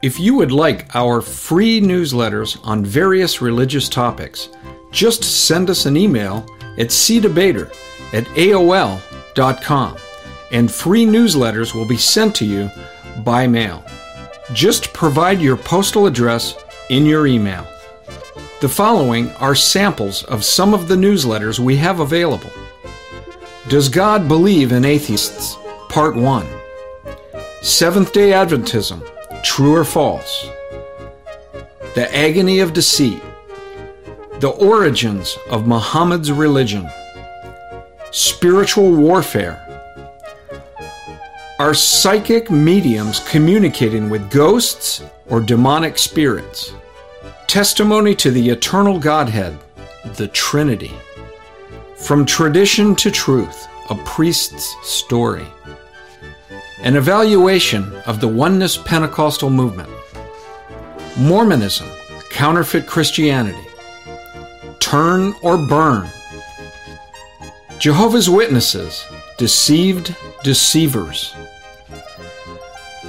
If you would like our free newsletters on various religious topics, just send us an email at cdebater at aol.com and free newsletters will be sent to you by mail. Just provide your postal address in your email. The following are samples of some of the newsletters we have available. Does God Believe in Atheists? Part 1. Seventh day Adventism True or False? The Agony of Deceit. The Origins of Muhammad's Religion. Spiritual Warfare. Are psychic mediums communicating with ghosts or demonic spirits? Testimony to the eternal Godhead, the Trinity. From Tradition to Truth, a priest's story. An evaluation of the Oneness Pentecostal movement. Mormonism, counterfeit Christianity. Turn or burn. Jehovah's Witnesses, deceived deceivers.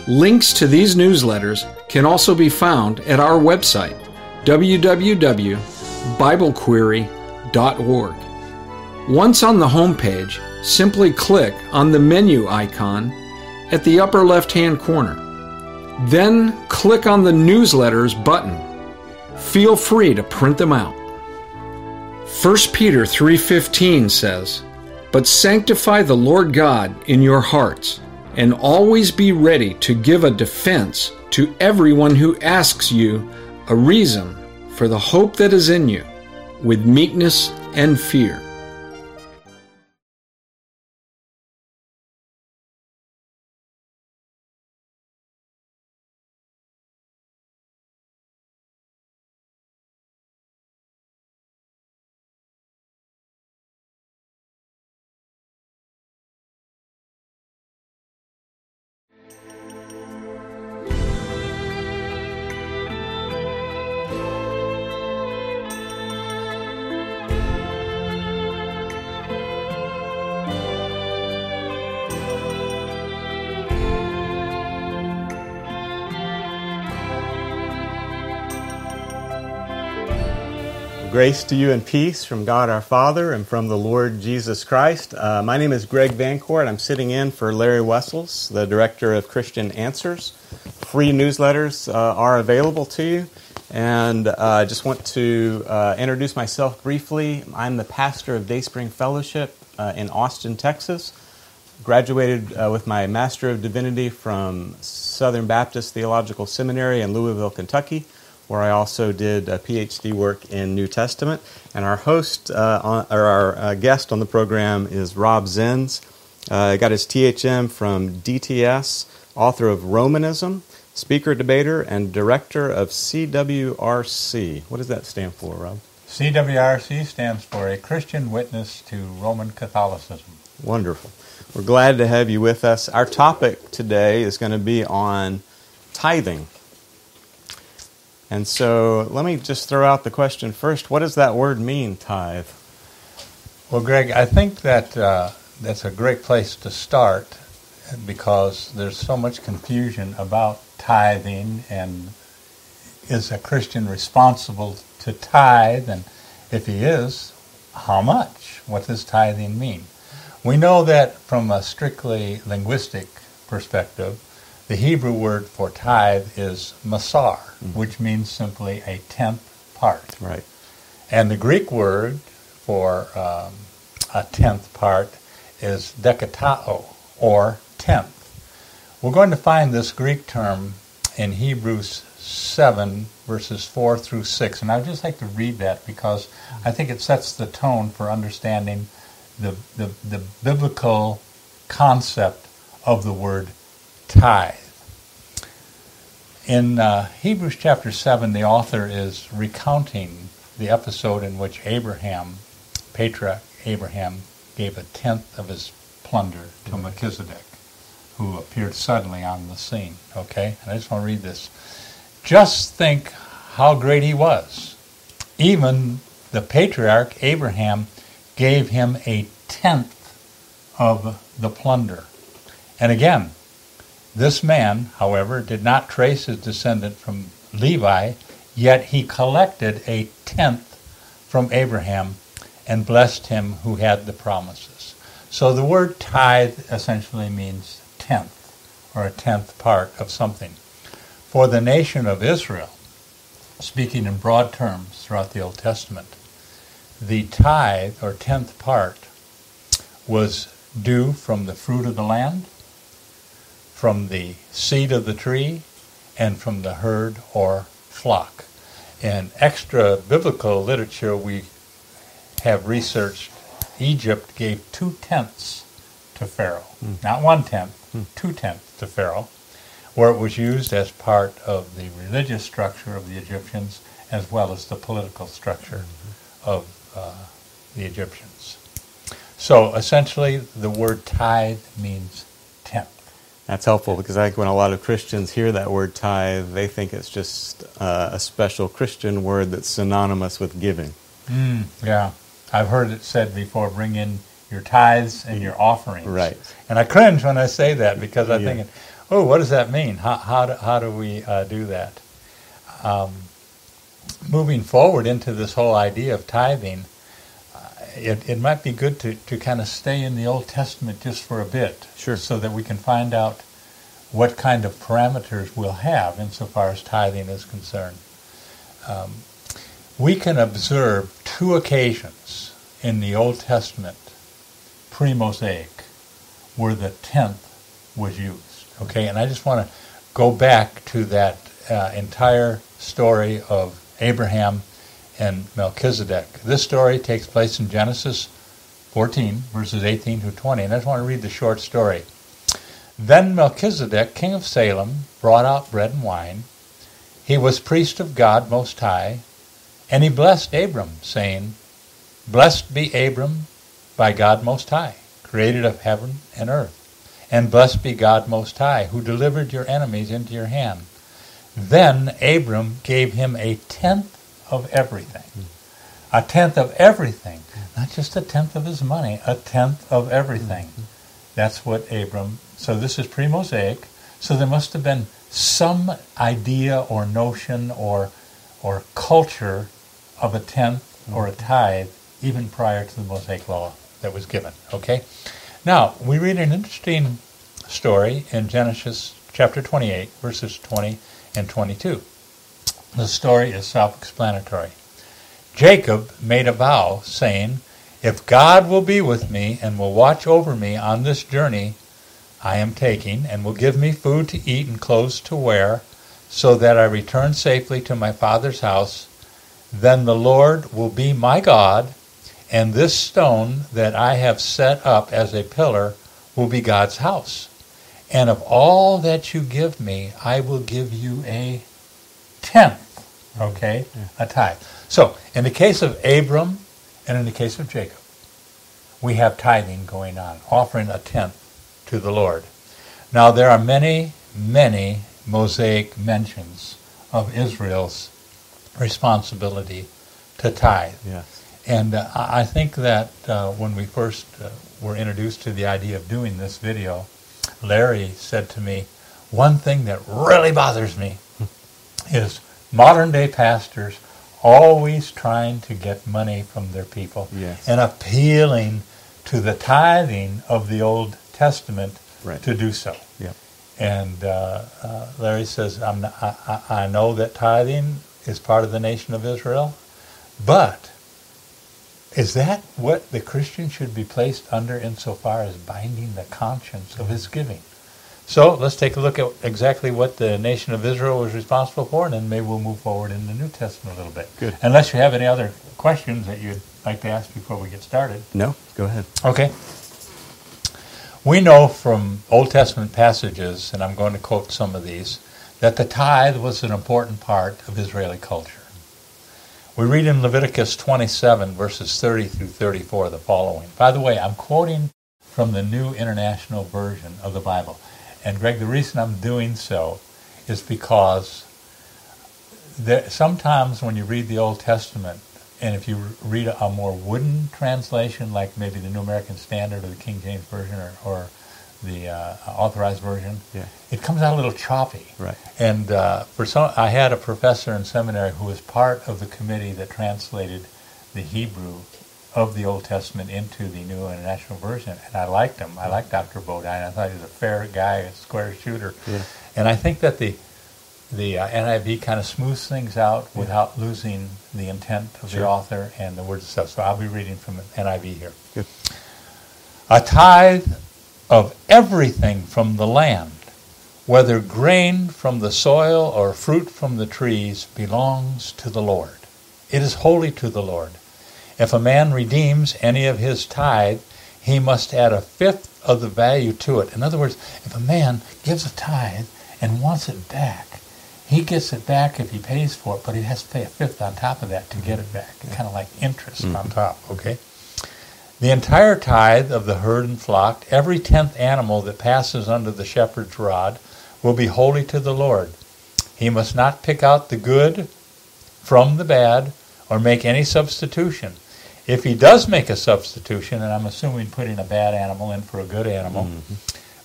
Links to these newsletters can also be found at our website, www.biblequery.org. Once on the homepage, simply click on the menu icon at the upper left hand corner. Then click on the Newsletters button. Feel free to print them out. 1 Peter 3:15 says, "But sanctify the Lord God in your hearts, and always be ready to give a defense to everyone who asks you a reason for the hope that is in you, with meekness and fear." Grace to you and peace from God our Father and from the Lord Jesus Christ. Uh, my name is Greg Van Court. I'm sitting in for Larry Wessels, the director of Christian Answers. Free newsletters uh, are available to you. And uh, I just want to uh, introduce myself briefly. I'm the pastor of Dayspring Fellowship uh, in Austin, Texas. Graduated uh, with my Master of Divinity from Southern Baptist Theological Seminary in Louisville, Kentucky where I also did a PhD work in New Testament. And our host, uh, on, or our uh, guest on the program is Rob Zins. Uh, got his THM from DTS, author of Romanism, speaker, debater, and director of CWRC. What does that stand for, Rob? CWRC stands for a Christian Witness to Roman Catholicism. Wonderful. We're glad to have you with us. Our topic today is going to be on tithing. And so let me just throw out the question first what does that word mean, tithe? Well, Greg, I think that uh, that's a great place to start because there's so much confusion about tithing and is a Christian responsible to tithe? And if he is, how much? What does tithing mean? We know that from a strictly linguistic perspective, the Hebrew word for tithe is masar, mm-hmm. which means simply a tenth part. Right. And the Greek word for um, a tenth part is dekatao, or tenth. We're going to find this Greek term in Hebrews 7, verses 4 through 6. And I'd just like to read that because I think it sets the tone for understanding the, the, the biblical concept of the word tithe. In uh, Hebrews chapter 7, the author is recounting the episode in which Abraham, patriarch Abraham, gave a tenth of his plunder to Melchizedek, who appeared suddenly on the scene. Okay? And I just want to read this. Just think how great he was. Even the patriarch Abraham gave him a tenth of the plunder. And again, This man, however, did not trace his descendant from Levi, yet he collected a tenth from Abraham and blessed him who had the promises. So the word tithe essentially means tenth, or a tenth part of something. For the nation of Israel, speaking in broad terms throughout the Old Testament, the tithe, or tenth part, was due from the fruit of the land, from the seed of the tree, and from the herd or flock. In extra biblical literature, we have researched Egypt gave two tenths to Pharaoh. Mm. Not one tenth, mm. two tenths to Pharaoh, where it was used as part of the religious structure of the Egyptians as well as the political structure mm-hmm. of uh, the Egyptians. So essentially, the word tithe means. That's helpful because I think when a lot of Christians hear that word tithe, they think it's just uh, a special Christian word that's synonymous with giving. Mm, yeah. I've heard it said before bring in your tithes and your offerings. Right. And I cringe when I say that because I'm yeah. thinking, oh, what does that mean? How, how, do, how do we uh, do that? Um, moving forward into this whole idea of tithing, it, it might be good to, to kind of stay in the Old Testament just for a bit. Sure. So that we can find out what kind of parameters we'll have insofar as tithing is concerned. Um, we can observe two occasions in the Old Testament, pre Mosaic, where the tenth was used. Okay, and I just want to go back to that uh, entire story of Abraham and Melchizedek. This story takes place in Genesis 14, verses 18 to 20, and I just want to read the short story. Then Melchizedek, king of Salem, brought out bread and wine. He was priest of God Most High, and he blessed Abram, saying, Blessed be Abram by God Most High, created of heaven and earth. And blessed be God Most High, who delivered your enemies into your hand. Then Abram gave him a tenth of everything. A tenth of everything. Not just a tenth of his money, a tenth of everything. That's what Abram. So this is pre Mosaic. So there must have been some idea or notion or, or culture of a tenth or a tithe even prior to the Mosaic law that was given. Okay? Now, we read an interesting story in Genesis chapter 28, verses 20 and 22. The story is self explanatory. Jacob made a vow, saying, If God will be with me and will watch over me on this journey I am taking, and will give me food to eat and clothes to wear, so that I return safely to my father's house, then the Lord will be my God, and this stone that I have set up as a pillar will be God's house. And of all that you give me, I will give you a tenth. Okay? A tithe. So, in the case of Abram and in the case of Jacob, we have tithing going on, offering a tenth to the Lord. Now, there are many, many Mosaic mentions of Israel's responsibility to tithe. Yes. And uh, I think that uh, when we first uh, were introduced to the idea of doing this video, Larry said to me, one thing that really bothers me is modern day pastors always trying to get money from their people yes. and appealing to the tithing of the Old Testament right. to do so. Yep. And uh, uh, Larry says, not, I, I know that tithing is part of the nation of Israel, but is that what the Christian should be placed under insofar as binding the conscience of his giving? So let's take a look at exactly what the nation of Israel was responsible for, and then maybe we'll move forward in the New Testament a little bit. Good. Unless you have any other questions that you'd like to ask before we get started. No, go ahead. Okay. We know from Old Testament passages, and I'm going to quote some of these, that the tithe was an important part of Israeli culture. We read in Leviticus 27, verses 30 through 34, the following. By the way, I'm quoting from the New International Version of the Bible. And Greg, the reason I'm doing so is because there, sometimes when you read the Old Testament, and if you read a, more wooden translation, like maybe the New American Standard or the King James Version or, or the uh, authorized version, Yeah. it comes out a little choppy. Right. And uh, for some, I had a professor in seminary who was part of the committee that translated the Hebrew of the Old Testament into the New International Version, and I liked him. I liked Dr. Bodine. I thought he was a fair guy, a square shooter. Yeah. And I think that the the uh, NIV kind of smooths things out without losing the intent of the author and the words itself. So I'll be reading from NIV here. Good. A tithe of everything from the land, whether grain from the soil or fruit from the trees, belongs to the Lord. It is holy to the Lord. If a man redeems any of his tithe, he must add a fifth of the value to it. In other words, if a man gives a tithe and wants it back, he gets it back if he pays for it, but he has to pay a fifth on top of that to get it mm-hmm. back. Kind of like interest on mm-hmm. top, okay? The entire tithe of the herd and flock, every tenth animal that passes under the shepherd's rod, will be holy to the Lord. He must not pick out the good from the bad or make any substitution. If he does make a substitution, and I'm assuming putting a bad animal in for a good animal,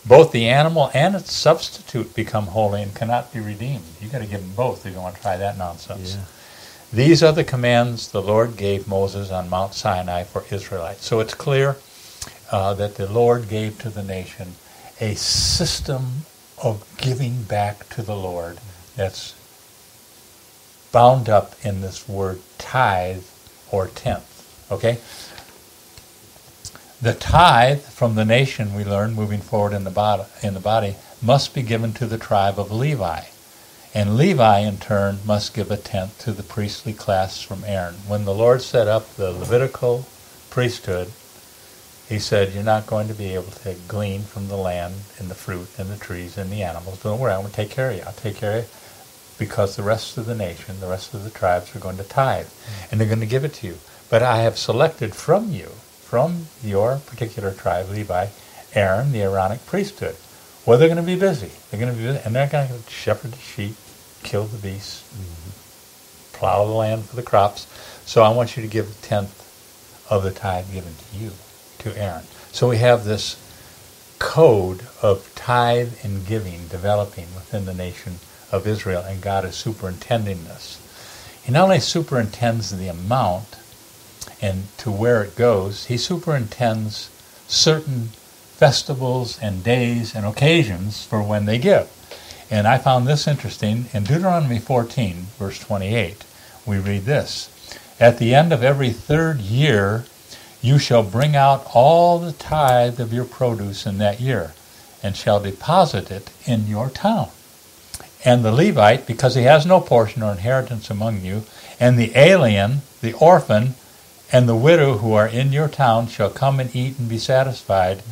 both the animal and its substitute become holy and cannot be redeemed. You've got to give them both if you want to try that nonsense. Yeah. These are the commands the Lord gave Moses on Mount Sinai for Israelites. So it's clear uh, that the Lord gave to the nation a system of giving back to the Lord that's bound up in this word tithe or tenth. Okay? The tithe from the nation, we learn moving forward in the, body, in the body, must be given to the tribe of Levi. And Levi, in turn, must give a tenth to the priestly class from Aaron. When the Lord set up the Levitical priesthood, he said, You're not going to be able to glean from the land and the fruit and the trees and the animals. Don't worry, I'm going to take care of you. I'll take care of you because the rest of the nation, the rest of the tribes are going to tithe. And they're going to give it to you. But I have selected from you, from your particular tribe, Levi, Aaron, the Aaronic priesthood. Well, they're going to be busy. They're going to be busy, and they're going to shepherd the sheep, kill the beasts, mm-hmm. plow the land for the crops. So I want you to give a tenth of the tithe given to you, to Aaron. So we have this code of tithe and giving developing within the nation of Israel, and God is superintending this. He not only superintends the amount and to where it goes, he superintends certain festivals and days and occasions for when they give. And I found this interesting. In Deuteronomy 14, verse 28, we read this At the end of every third year, you shall bring out all the tithe of your produce in that year, and shall deposit it in your town. And the Levite, because he has no portion or inheritance among you, and the alien, the orphan, and the widow who are in your town shall come and eat and be satisfied,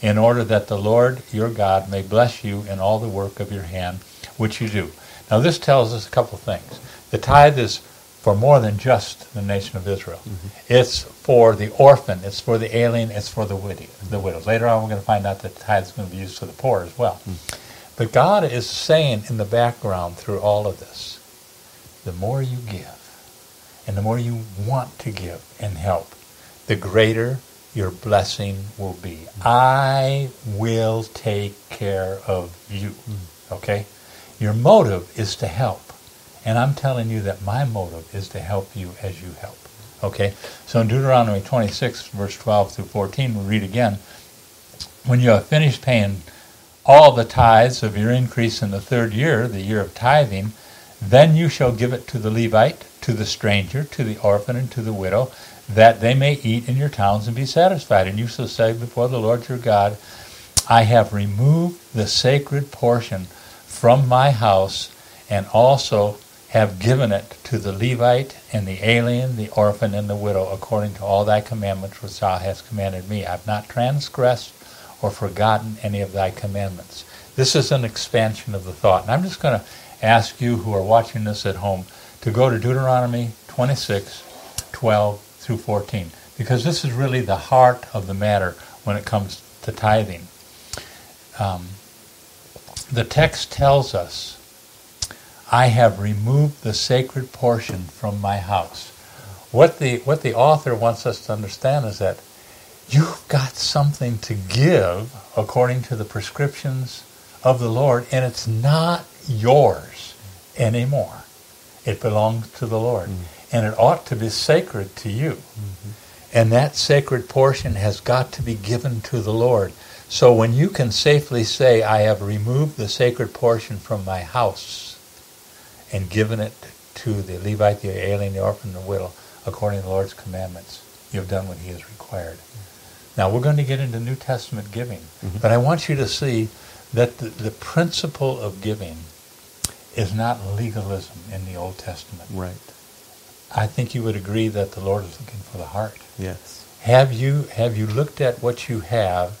in order that the Lord your God may bless you in all the work of your hand which you do. Now, this tells us a couple of things. The tithe is for more than just the nation of Israel. Mm-hmm. It's for the orphan, it's for the alien, it's for the widow. The widows. Later on, we're going to find out that the tithe is going to be used for the poor as well. Mm. But God is saying in the background through all of this, the more you give, and the more you want to give and help, the greater your blessing will be. I will take care of you. Okay? Your motive is to help. And I'm telling you that my motive is to help you as you help. Okay? So in Deuteronomy 26, verse 12 through 14, we read again When you have finished paying all the tithes of your increase in the third year, the year of tithing, then you shall give it to the Levite, to the stranger, to the orphan, and to the widow, that they may eat in your towns and be satisfied. And you shall say before the Lord your God, I have removed the sacred portion from my house, and also have given it to the Levite and the alien, the orphan, and the widow, according to all thy commandments which thou hast commanded me. I have not transgressed or forgotten any of thy commandments. This is an expansion of the thought. And I'm just going to ask you who are watching this at home to go to Deuteronomy 26, 12 through 14, because this is really the heart of the matter when it comes to tithing. Um, the text tells us, I have removed the sacred portion from my house. What the, what the author wants us to understand is that You've got something to give according to the prescriptions of the Lord, and it's not yours anymore. It belongs to the Lord. Mm. And it ought to be sacred to you. Mm-hmm. And that sacred portion has got to be given to the Lord. So when you can safely say, I have removed the sacred portion from my house and given it to the Levite, the alien, the orphan, the widow, according to the Lord's commandments, you have done what he has required. Now we're going to get into New Testament giving, mm-hmm. but I want you to see that the, the principle of giving is not legalism in the Old Testament. Right. I think you would agree that the Lord is looking for the heart. Yes. Have you have you looked at what you have,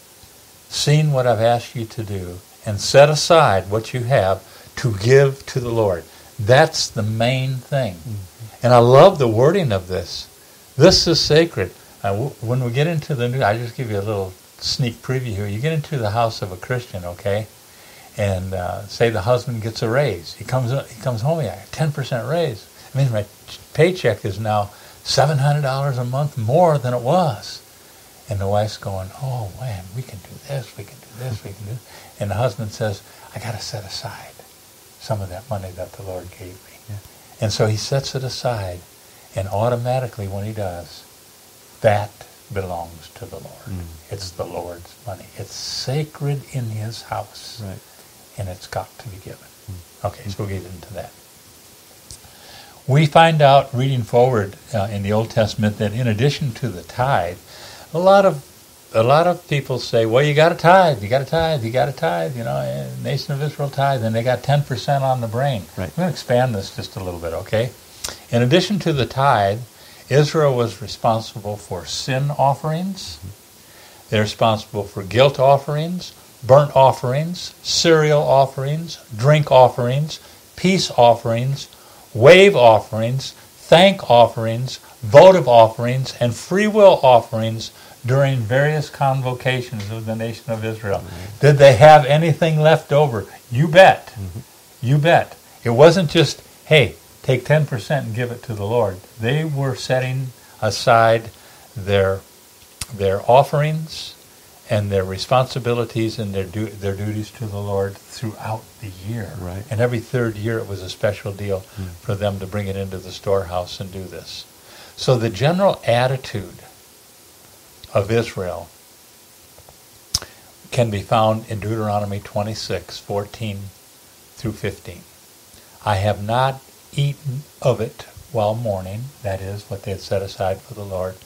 seen what I've asked you to do, and set aside what you have to give to the Lord? That's the main thing. Mm-hmm. And I love the wording of this. This is sacred. Uh, when we get into the new, I just give you a little sneak preview here. You get into the house of a Christian, okay, and uh, say the husband gets a raise. He comes he comes home, yeah, ten percent raise. I mean, my paycheck is now seven hundred dollars a month more than it was. And the wife's going, oh man, we can do this, we can do this, we can do. This. And the husband says, I got to set aside some of that money that the Lord gave me. Yeah. And so he sets it aside, and automatically when he does, that belongs to the Lord. Mm. It's the Lord's money. It's sacred in his house. Right. And it's got to be given. Mm. Okay, so we'll get into that. We find out, reading forward uh, in the Old Testament, that in addition to the tithe, a lot of a lot of people say, "Well, you got to tithe, you got to tithe, you got to tithe." You know, nation of Israel tithe, and they got ten percent on the brain. Right. I'm going to expand this just a little bit, okay? In addition to the tithe, Israel was responsible for sin offerings. They're responsible for guilt offerings, burnt offerings, cereal offerings, drink offerings, peace offerings, wave offerings, thank offerings, votive offerings, and free will offerings during various convocations of the nation of Israel. Mm-hmm. Did they have anything left over? You bet. Mm-hmm. You bet. It wasn't just, hey, take 10% and give it to the Lord. They were setting aside their, their offerings and their responsibilities and their, du- their duties to the Lord throughout the year. Right. And every third year it was a special deal mm. for them to bring it into the storehouse and do this. So the general attitude of Israel can be found in Deuteronomy 26, 14 through 15. I have not eaten of it while mourning, that is, what they had set aside for the Lord,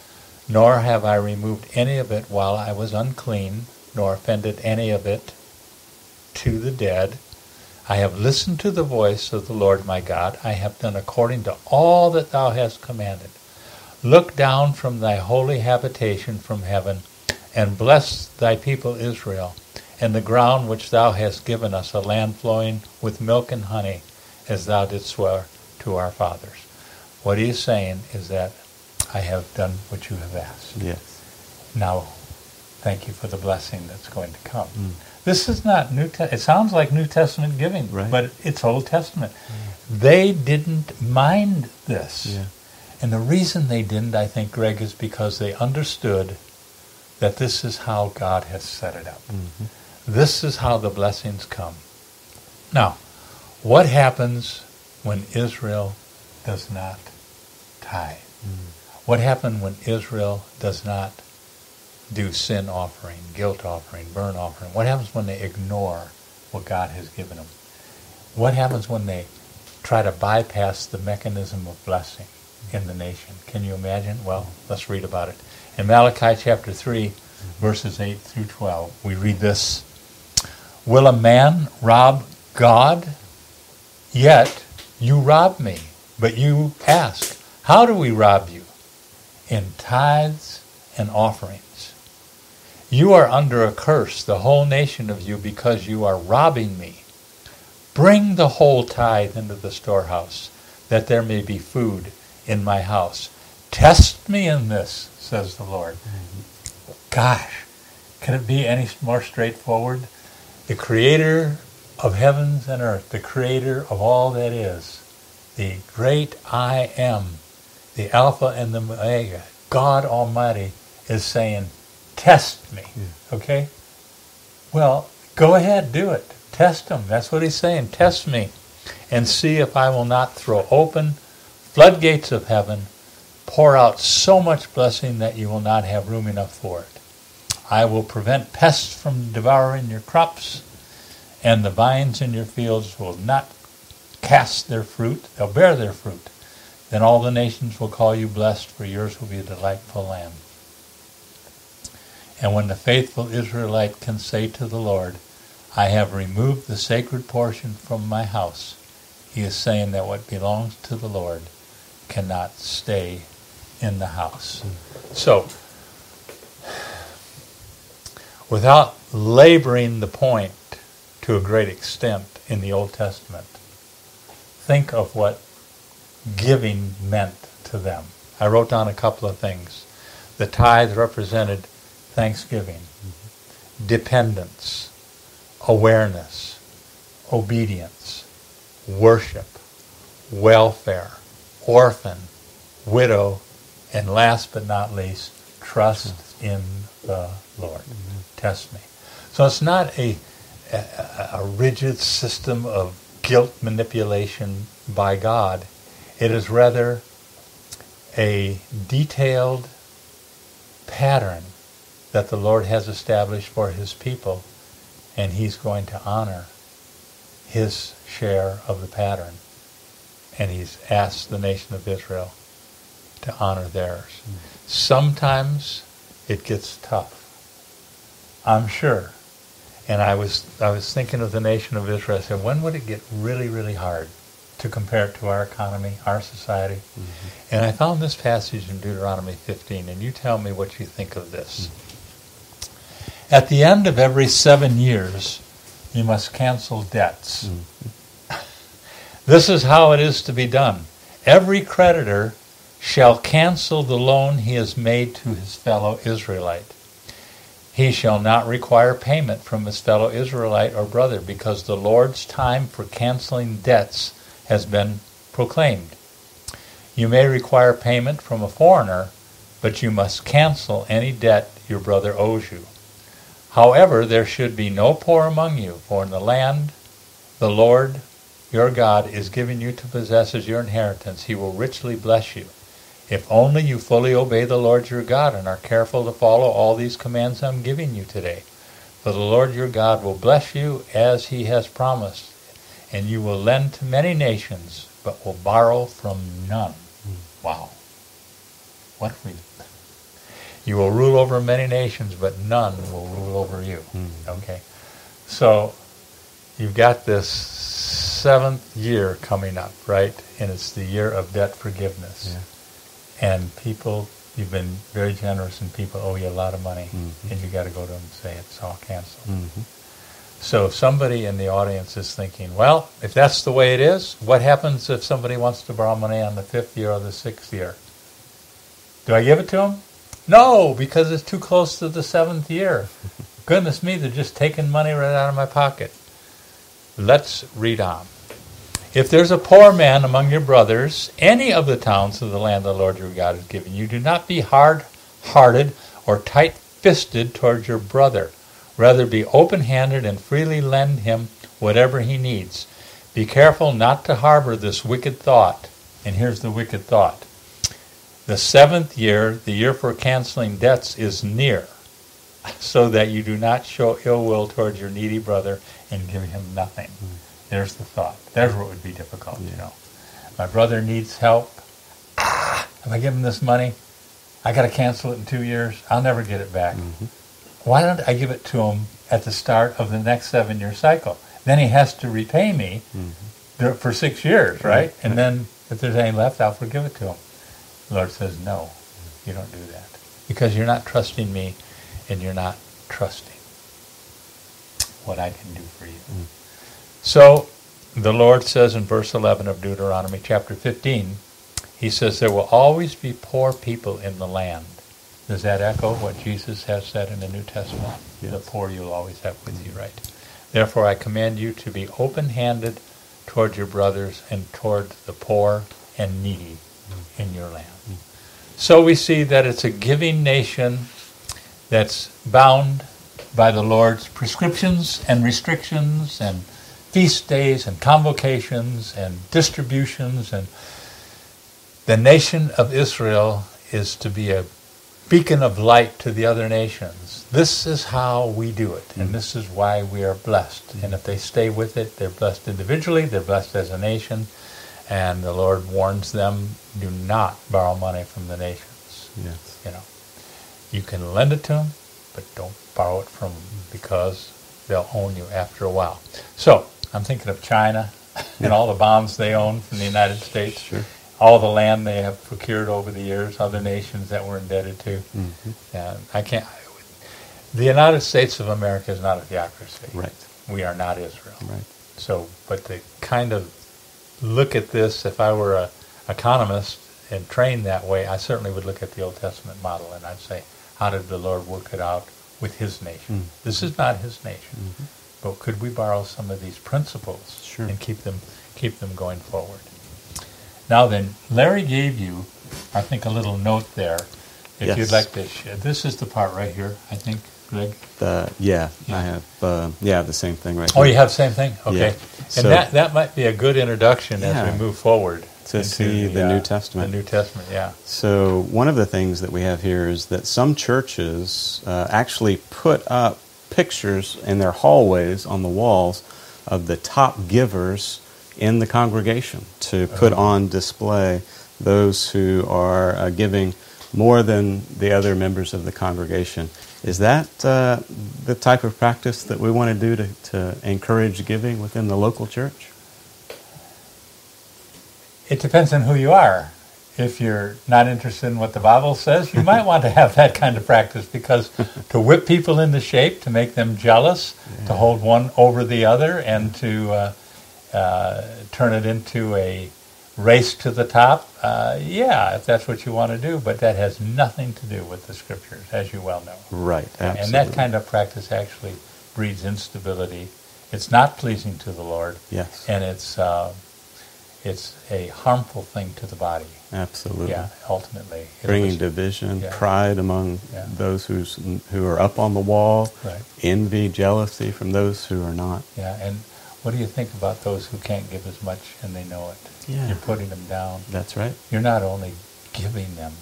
nor have I removed any of it while I was unclean, nor offended any of it to the dead. I have listened to the voice of the Lord my God. I have done according to all that thou hast commanded. Look down from thy holy habitation from heaven, and bless thy people Israel, and the ground which thou hast given us, a land flowing with milk and honey, as thou didst swear to our fathers. What he is saying is that I have done what you have asked. Yes. Now, thank you for the blessing that's going to come. Mm. This is not New Testament. It sounds like New Testament giving, right. but it's Old Testament. Mm. They didn't mind this. Yeah. And the reason they didn't, I think, Greg, is because they understood that this is how God has set it up. Mm-hmm. This is how the blessings come. Now, what happens when Israel does not tithe? Mm. What happened when Israel does not do sin offering, guilt offering, burn offering? What happens when they ignore what God has given them? What happens when they try to bypass the mechanism of blessing in the nation? Can you imagine? Well, let's read about it. In Malachi chapter 3, verses 8 through 12, we read this Will a man rob God? Yet you rob me. But you ask, How do we rob you? In tithes and offerings. You are under a curse, the whole nation of you, because you are robbing me. Bring the whole tithe into the storehouse, that there may be food in my house. Test me in this, says the Lord. Gosh, can it be any more straightforward? The creator of heavens and earth, the creator of all that is, the great I am, the Alpha and the Omega, God Almighty, is saying, test me. Okay? Well, go ahead, do it. Test him. That's what he's saying. Test me and see if I will not throw open floodgates of heaven, pour out so much blessing that you will not have room enough for it. I will prevent pests from devouring your crops, and the vines in your fields will not cast their fruit, they'll bear their fruit. Then all the nations will call you blessed, for yours will be a delightful land. And when the faithful Israelite can say to the Lord, I have removed the sacred portion from my house, he is saying that what belongs to the Lord cannot stay in the house. So, without laboring the point to a great extent in the Old Testament, think of what giving meant to them. I wrote down a couple of things. The tithe represented thanksgiving, dependence, awareness, obedience, worship, welfare, orphan, widow, and last but not least, trust in the Lord. Test me. So it's not a, a, a rigid system of guilt manipulation by God. It is rather a detailed pattern that the Lord has established for his people, and he's going to honor his share of the pattern. And he's asked the nation of Israel to honor theirs. Sometimes it gets tough. I'm sure. And I was I was thinking of the nation of Israel. I said, when would it get really, really hard to compare it to our economy, our society? Mm-hmm. And I found this passage in Deuteronomy 15, and you tell me what you think of this. Mm-hmm. At the end of every seven years, you must cancel debts. Mm-hmm. this is how it is to be done. Every creditor shall cancel the loan he has made to his fellow Israelite he shall not require payment from his fellow Israelite or brother, because the Lord's time for canceling debts has been proclaimed. You may require payment from a foreigner, but you must cancel any debt your brother owes you. However, there should be no poor among you, for in the land the Lord your God is giving you to possess as your inheritance, he will richly bless you. If only you fully obey the Lord your God and are careful to follow all these commands I'm giving you today. For the Lord your God will bless you as he has promised, and you will lend to many nations, but will borrow from none. Mm. Wow. What we you will rule over many nations, but none will rule over you. Mm. Okay. So you've got this seventh year coming up, right? And it's the year of debt forgiveness. Yeah and people, you've been very generous, and people owe you a lot of money, mm-hmm. and you got to go to them and say it's all canceled. Mm-hmm. So if somebody in the audience is thinking, well, if that's the way it is, what happens if somebody wants to borrow money on the fifth year or the sixth year? Do I give it to them? No, because it's too close to the seventh year. Goodness me, they're just taking money right out of my pocket. Let's read on. If there's a poor man among your brothers, any of the towns of the land the Lord your God has given you, do not be hard hearted or tight fisted towards your brother. Rather be open handed and freely lend him whatever he needs. Be careful not to harbor this wicked thought. And here's the wicked thought The seventh year, the year for canceling debts, is near, so that you do not show ill will towards your needy brother and give him nothing. Mm. There's the thought. There's what would be difficult, yeah. you know. My brother needs help. Ah, if I give him this money, I got to cancel it in two years. I'll never get it back. Mm-hmm. Why don't I give it to him at the start of the next seven year cycle? Then he has to repay me mm-hmm. for six years, right? Mm-hmm. And then if there's any left, I'll forgive it to him. The Lord says, no, you don't do that. Because you're not trusting me and you're not trusting what I can do for you. Mm. So the Lord says in verse 11 of Deuteronomy chapter 15, He says, There will always be poor people in the land. Does that echo what Jesus has said in the New Testament? Yes. The poor you'll always have with you, right? Therefore, I command you to be open handed toward your brothers and toward the poor and needy mm. in your land. So we see that it's a giving nation that's bound by the Lord's prescriptions and restrictions and feast days and convocations and distributions and the nation of Israel is to be a beacon of light to the other nations. This is how we do it, and mm. this is why we are blessed. Mm. And if they stay with it, they're blessed individually, they're blessed as a nation, and the Lord warns them, do not borrow money from the nations. Yes. You know, you can lend it to them, but don't borrow it from them because they'll own you after a while. So I'm thinking of China and all the bonds they own from the United States, Sure. All the land they have procured over the years, other nations that we're indebted to. hmm And I can't. The United States of America is not a theocracy. Right. We are not Israel. Right. So, but to kind of look at this, if I were a economist and trained that way, I certainly would look at the Old Testament model and I'd say, how did the Lord work it out with His nation? Mm. This is not His nation, Mhm. but could we borrow some of these principles Sure. and keep them keep them going forward? Now then, Larry gave you, I think, a little note there. If Yes. you'd like to, this is the part right here. I think, Greg. Uh, yeah, Yeah. I have. Uh, yeah, the same thing right here. Oh, here. you have the same thing? Okay. Yeah. And So- that, that might be a good introduction as we move forward. To see the New Testament. The New Testament, yeah. So one of the things that we have here is that some churches uh, actually put up pictures in their hallways on the walls of the top givers in the congregation to put Uh-huh. on display those who are uh, giving more than the other members of the congregation. Is that uh, the type of practice that we want to do to, to encourage giving within the local church? It depends on who you are. If you're not interested in what the Bible says, you might want to have that kind of practice because to whip people into shape, to make them jealous, to hold one over the other, and to uh, turn it into a race to the top, uh, yeah, if that's what you want to do, but that has nothing to do with the scriptures, as you well know. Right, absolutely. And that kind of practice actually breeds instability. It's not pleasing to the Lord, yes, and it's uh, it's a harmful thing to the body. absolutely. Yeah, ultimately. Bringing was- division, yeah. pride among Yeah. those who's, who are up on the wall, Right. envy, jealousy from those who are not. Yeah, and what do you think about those who can't give as much and they know it? Yeah. You're putting them down. That's right. You're not only giving them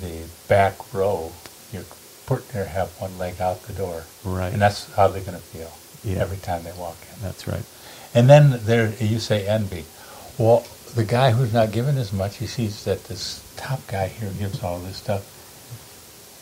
the back row, you're putting their have one leg out the door. Right. And that's how they're going to feel Yeah. every time they walk in. That's right. And then there, you say envy. Well, the guy who's not given as much, he sees that this top guy here gives all this stuff.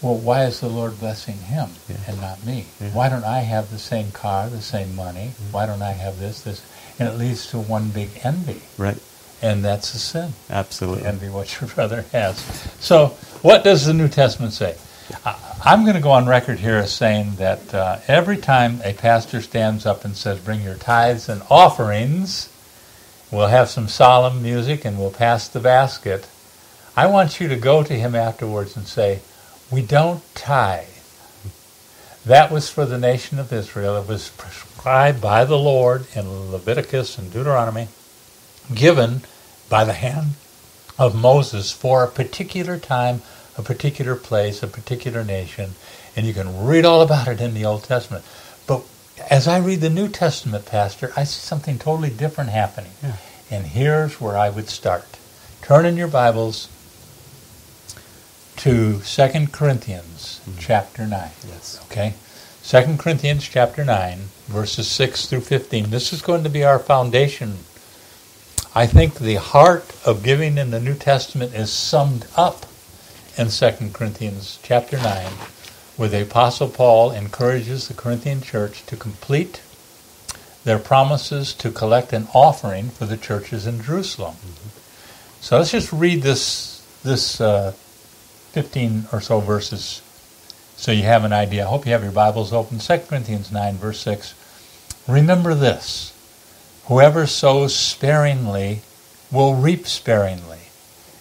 Well, why is the Lord blessing him Yeah. and not me? Yeah. Why don't I have the same car, the same money? Why don't I have this, this? And it leads to one big envy. Right. And that's a sin. Absolutely. Envy what your brother has. So, what does the New Testament say? I- I'm going to go on record here as saying that uh, every time a pastor stands up and says, Bring your tithes and offerings, we'll have some solemn music and we'll pass the basket. I want you to go to him afterwards and say, We don't tithe. That was for the nation of Israel. It was prescribed by the Lord in Leviticus and Deuteronomy, given by the hand of Moses for a particular time, a particular place, a particular nation. And you can read all about it in the Old Testament. But as I read the New Testament, Pastor, I see something totally different happening. Yeah. And here's where I would start. Turn in your Bibles to 2 Corinthians chapter 9. Yes. Okay? 2 Corinthians chapter 9, verses 6 through 15. This is going to be our foundation. I think the heart of giving in the New Testament is summed up in 2 Corinthians chapter 9, where the Apostle Paul encourages the Corinthian church to complete their promises to collect an offering for the churches in Jerusalem. So let's just read this, this uh, 15 or so verses so you have an idea. I hope you have your Bibles open. 2 Corinthians 9, verse 6. Remember this whoever sows sparingly will reap sparingly,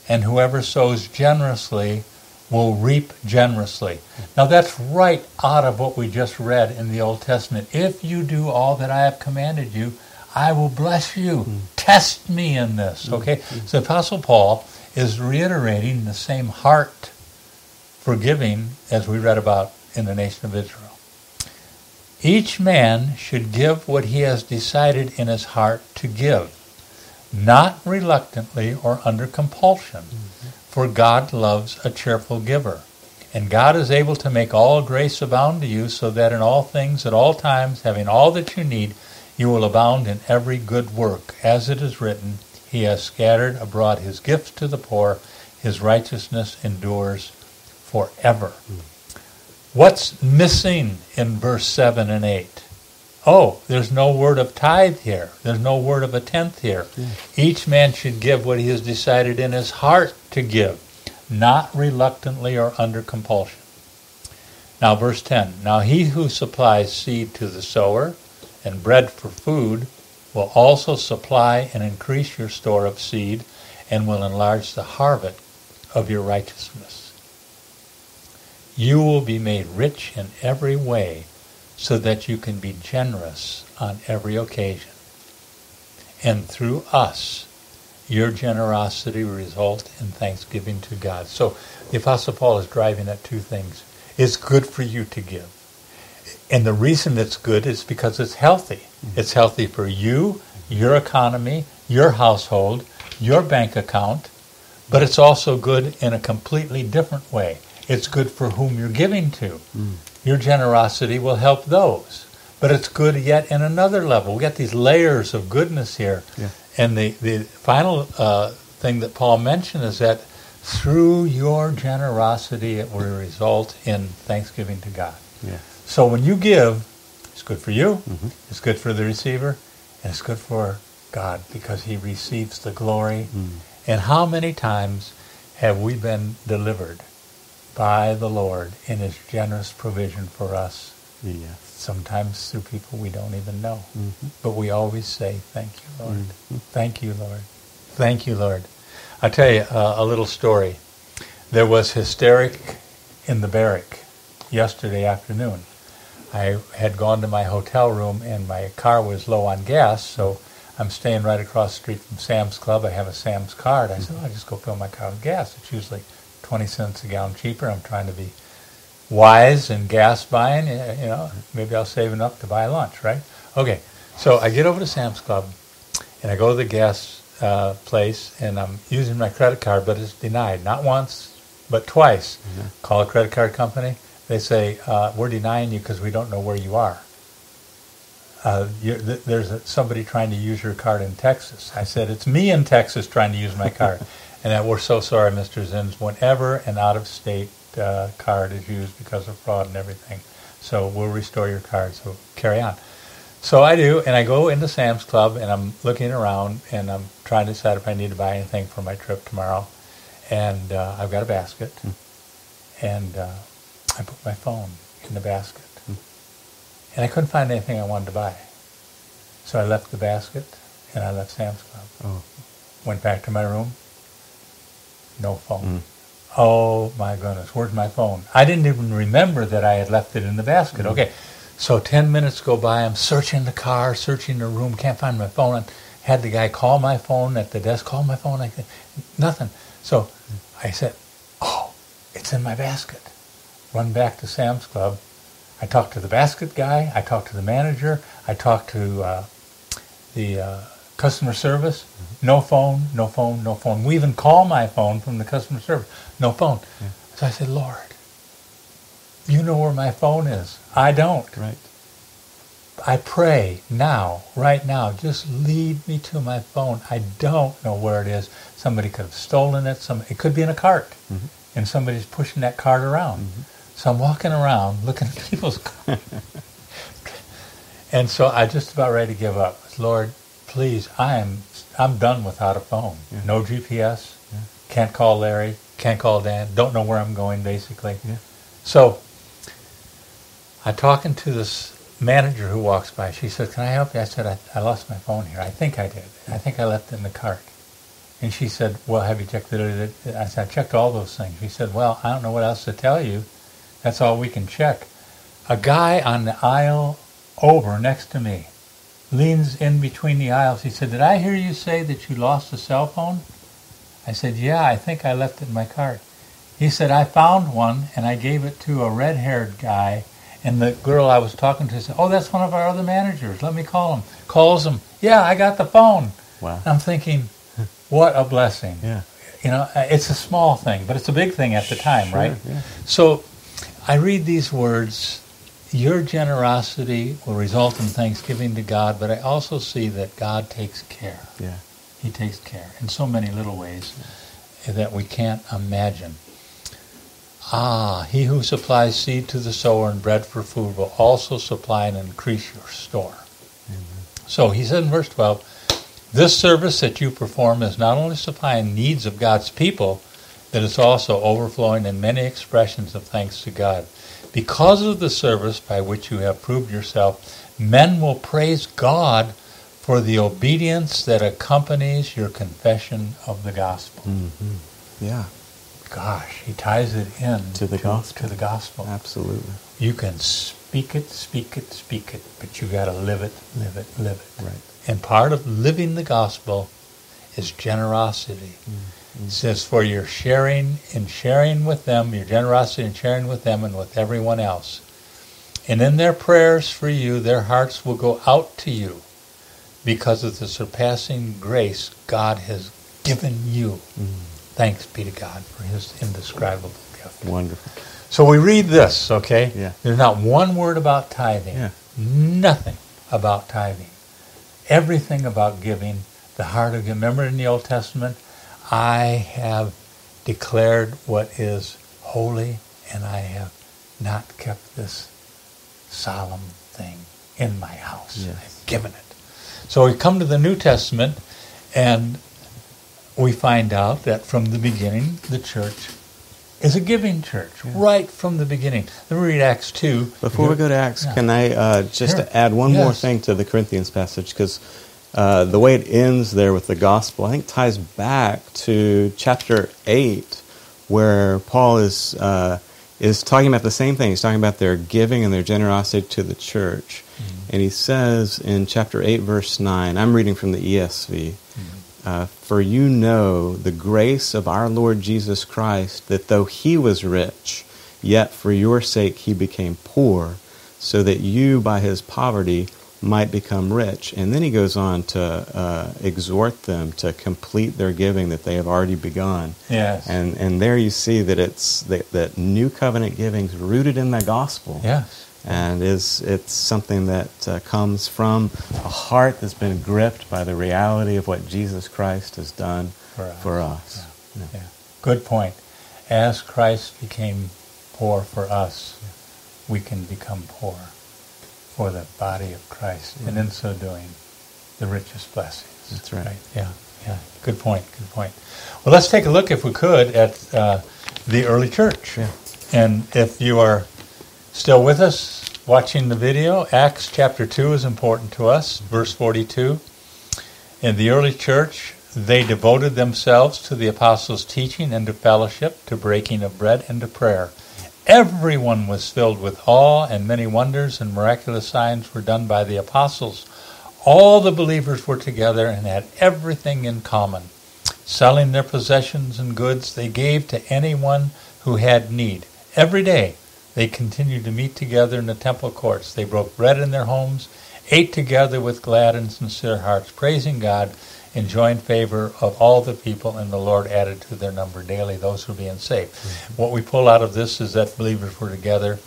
and whoever sows generously will reap generously. Now that's right out of what we just read in the Old Testament. If you do all that I have commanded you, I will bless you. Hmm. Test me in this. Hmm. Okay? Hmm. So Apostle Paul is reiterating the same heart for giving, as we read about in the nation of Israel. Each man should give what he has decided in his heart to give, not reluctantly or under compulsion, for God loves a cheerful giver. And God is able to make all grace abound to you, so that in all things, at all times, having all that you need, you will abound in every good work. As it is written, He has scattered abroad His gifts to the poor, His righteousness endures forever. What's missing in verse 7 and 8? Oh, there's no word of tithe here. There's no word of a tenth here. Yeah. Each man should give what he has decided in his heart to give, not reluctantly or under compulsion. Now, verse 10 Now he who supplies seed to the sower and bread for food will also supply and increase your store of seed and will enlarge the harvest of your righteousness. You will be made rich in every way so that you can be generous on every occasion. And through us, your generosity will result in thanksgiving to God. So the Apostle Paul is driving at two things. It's good for you to give. And the reason it's good is because it's healthy. Mm-hmm. It's healthy for you, your economy, your household, your bank account, but it's also good in a completely different way. It's good for whom you're giving to. Mm. Your generosity will help those. But it's good yet in another level. We got these layers of goodness here. Yeah. And the, the final uh, thing that Paul mentioned is that through your generosity, it will result in thanksgiving to God. Yeah. So when you give, it's good for you, mm-hmm. it's good for the receiver, and it's good for God because He receives the glory. Mm. And how many times have we been delivered by the Lord in His generous provision for us. Yes. Sometimes through people we don't even know. Mm-hmm. But we always say, Thank you, Lord. Mm-hmm. Thank you, Lord. Thank you, Lord. I'll tell you uh, a little story. There was hysteric in the barrack yesterday afternoon. I had gone to my hotel room and my car was low on gas, so I'm staying right across the street from Sam's Club. I have a Sam's card. I said, oh, I'll just go fill my car with gas. It's usually 20 cents a gallon cheaper. I'm trying to be wise in gas buying. You know, maybe I'll save enough to buy lunch, right? Okay, so I get over to Sam's Club and I go to the gas uh, place and I'm using my credit card, but it's denied. Not once, but twice. Mm-hmm. Call a credit card company. They say, uh, We're denying you because we don't know where you are. Uh, th- there's a, somebody trying to use your card in Texas. I said, It's me in Texas trying to use my card. and that we're so sorry, Mr. Zins, whenever an out-of-state uh, card is used because of fraud and everything. So we'll restore your card. So carry on. So I do, and I go into Sam's Club, and I'm looking around, and I'm trying to decide if I need to buy anything for my trip tomorrow. And uh, I've got a basket, mm. and uh, I put my phone in the basket, mm. and I couldn't find anything I wanted to buy. So I left the basket, and I left Sam's Club. Oh. Went back to my room, no phone. Mm. Oh my goodness, where's my phone? I didn't even remember that I had left it in the basket. Mm. Okay, so 10 minutes go by. I'm searching the car, searching the room, can't find my phone. I had the guy call my phone at the desk, call my phone. I said, nothing. So I said, oh, it's in my basket. Run back to Sam's Club. I talked to the basket guy. I talked to the manager. I talked to uh, the uh, customer service, mm-hmm. no phone, no phone, no phone. We even call my phone from the customer service, no phone. Yeah. So I said, Lord, you know where my phone is. I don't. Right. I pray now, right now, just lead me to my phone. I don't know where it is. Somebody could have stolen it. Some, it could be in a cart, mm-hmm. and somebody's pushing that cart around. Mm-hmm. So I'm walking around looking at people's cars. and so I just about ready to give up. Lord, please, I am I'm done without a phone. Yeah. No GPS. Yeah. Can't call Larry. Can't call Dan. Don't know where I'm going, basically. Yeah. So I'm talking to this manager who walks by. She said, "Can I help you?" I said, "I, I lost my phone here. I think I did. I think I left it in the cart." And she said, "Well, have you checked it?" I said, "I checked all those things." She said, "Well, I don't know what else to tell you. That's all we can check." A guy on the aisle over next to me leans in between the aisles. He said, Did I hear you say that you lost a cell phone? I said, Yeah, I think I left it in my car. He said, I found one and I gave it to a red haired guy. And the girl I was talking to said, Oh, that's one of our other managers. Let me call him. Calls him. Yeah, I got the phone. Wow. I'm thinking, what a blessing. Yeah. You know, uh, it's a small thing, but it's a big thing at the time, Sure, right? yeah. So I read these words Your generosity will result in thanksgiving to God, but I also see that God takes care. Yeah. He takes care in so many little ways that we can't imagine. Ah, he who supplies seed to the sower and bread for food will also supply and increase your store. So he said in verse 12, this service that you perform is not only supplying needs of God's people, but it's also overflowing in many expressions of thanks to God. Because of the service by which you have proved yourself, men will praise God for the obedience that accompanies your confession of the gospel. Mm-hmm. Yeah. Gosh, he ties it in To the gospel. To the gospel. Absolutely. You can speak it, speak it, speak it, but you got to live it, live it, live it. Right. And part of living the gospel is generosity. It says, for your sharing and sharing with them, your generosity and sharing with them and with everyone else. And in their prayers for you, their hearts will go out to you because of the surpassing grace God has given you. Mm-hmm. Thanks be to God for his indescribable gift. Wonderful. So we read this, okay? Yeah. There's not one word about tithing. Yeah. Nothing about tithing. Everything about giving, the heart of giving. Remember in the Old Testament, I have declared what is holy, and I have not kept this solemn thing in my house. Yes. I've given it. So we come to the New Testament, and we find out that from the beginning, the church is a giving church, right from the beginning. Let me read Acts 2. Before we go to Acts, Yeah. can I uh, just Sure. add one more thing to the Corinthians passage? Because uh, the way it ends there with the gospel, I think ties back to chapter 8, where Paul is, uh, is talking about the same thing. He's talking about their giving and their generosity to the church. And he says in chapter 8, verse 9, I'm reading from the ESV. Uh, for you know the grace of our Lord Jesus Christ, that though he was rich, yet for your sake he became poor, so that you by his poverty might become rich. And then he goes on to uh, exhort them to complete their giving that they have already begun. Yes. And, and there you see that it's that, that new covenant giving is rooted in the gospel yes. and is it's something that uh, comes from a heart that's been gripped by the reality of what Jesus Christ has done For us. for us. Yeah. Yeah. Good point. As Christ became poor for us, we can become poor for the body of Christ, and in so doing, the richest blessings. That's right. Yeah, yeah. Good point. Good point. Well, let's take a look, if we could, at uh, the early church. Yeah. And if you are still with us watching the video, Acts chapter 2 is important to us, verse 42. In the early church, they devoted themselves to the apostles' teaching and to fellowship, to breaking of bread, and to prayer. Everyone was filled with awe, and many wonders and miraculous signs were done by the apostles. All the believers were together and had everything in common. Selling their possessions and goods, they gave to anyone who had need. Every day, they continued to meet together in the temple courts. They broke bread in their homes, ate together with glad and sincere hearts, praising God, enjoying favor of all the people, and the Lord added to their number daily those who were being saved. Mm-hmm. What we pull out of this is that believers were together,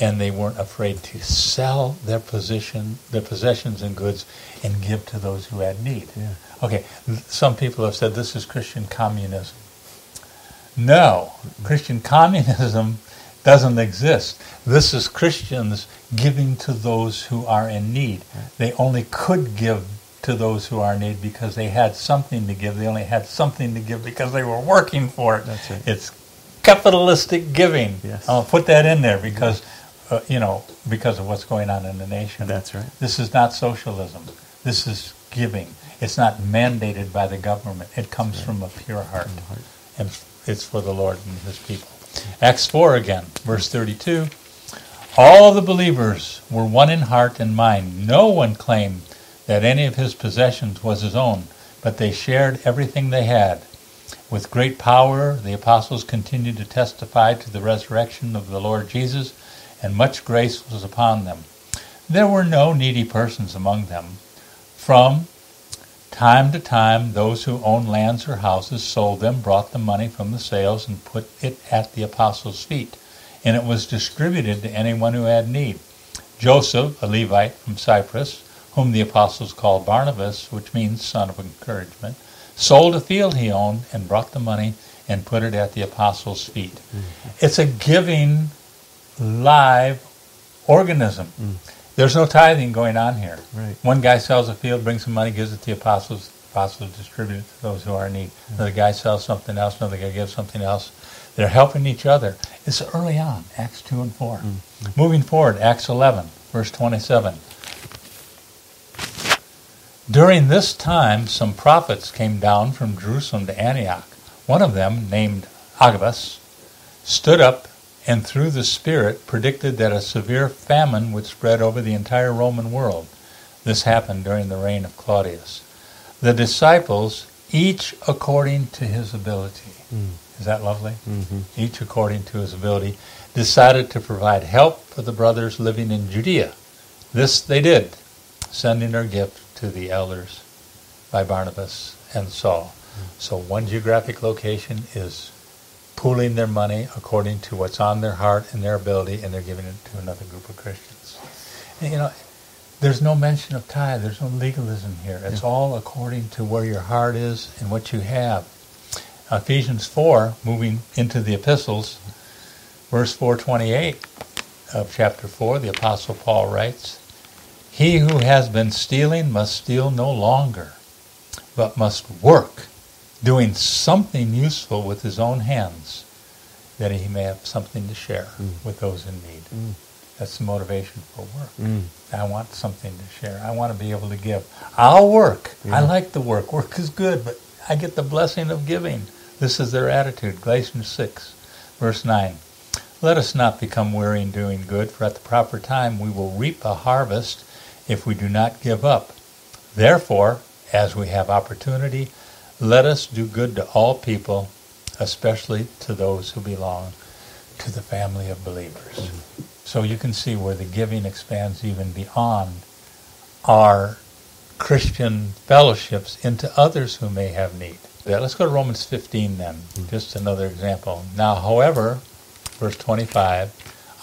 and they weren't afraid to sell their position, their possessions and goods, and give to those who had need. Yeah. Okay, some people have said this is Christian communism. No, Christian communism doesn't exist. This is Christians giving to those who are in need. They only could give to those who are in need because they had something to give. They only had something to give because they were working for it. That's right. It's capitalistic giving. Yes. I'll put that in there because, uh, you know, because of what's going on in the nation. That's right. This is not socialism. This is giving. It's not mandated by the government. It comes from a pure heart. heart. And it's for the Lord and his people. Acts 4 again, verse 32. All the believers were one in heart and mind. No one claimed that any of his possessions was his own, but they shared everything they had. With great power, the apostles continued to testify to the resurrection of the Lord Jesus, and much grace was upon them. There were no needy persons among them. From time to time, those who owned lands or houses sold them, brought the money from the sales, and put it at the apostles' feet, and it was distributed to anyone who had need. Joseph, a Levite from Cyprus, whom the apostles called Barnabas, which means son of encouragement, sold a field he owned and brought the money and put it at the apostles' feet. Mm-hmm. It's a giving, live organism. Mm. There's no tithing going on here. Right. One guy sells a field, brings some money, gives it to the apostles. The Apostles distribute it to those who are in need. Mm. Another guy sells something else. Another guy gives something else. They're helping each other. It's early on, Acts 2 and 4. Mm. Moving forward, Acts 11, verse 27. During this time, some prophets came down from Jerusalem to Antioch. One of them, named Agabus, stood up and through the Spirit predicted that a severe famine would spread over the entire Roman world. This happened during the reign of Claudius. The disciples, each according to his ability, mm. is that lovely? Mm-hmm. Each according to his ability, decided to provide help for the brothers living in Judea. This they did, sending their gift to the elders by Barnabas and Saul. Mm. So one geographic location is pooling their money according to what's on their heart and their ability, and they're giving it to another group of Christians. And, you know, there's no mention of tithe. There's no legalism here. It's yeah. all according to where your heart is and what you have. Ephesians 4, moving into the epistles, verse 428 of chapter 4, the Apostle Paul writes, He who has been stealing must steal no longer, but must work doing something useful with his own hands, that he may have something to share mm. with those in need. Mm. That's the motivation for work. Mm. I want something to share. I want to be able to give. I'll work. Yeah. I like the work. Work is good, but I get the blessing of giving. This is their attitude. Galatians 6, verse 9. Let us not become weary in doing good, for at the proper time we will reap a harvest if we do not give up. Therefore, as we have opportunity, let us do good to all people, especially to those who belong to the family of believers. Mm-hmm. So you can see where the giving expands even beyond our Christian fellowships into others who may have need. Let's go to Romans 15 then, mm-hmm. just another example. Now, however, verse 25,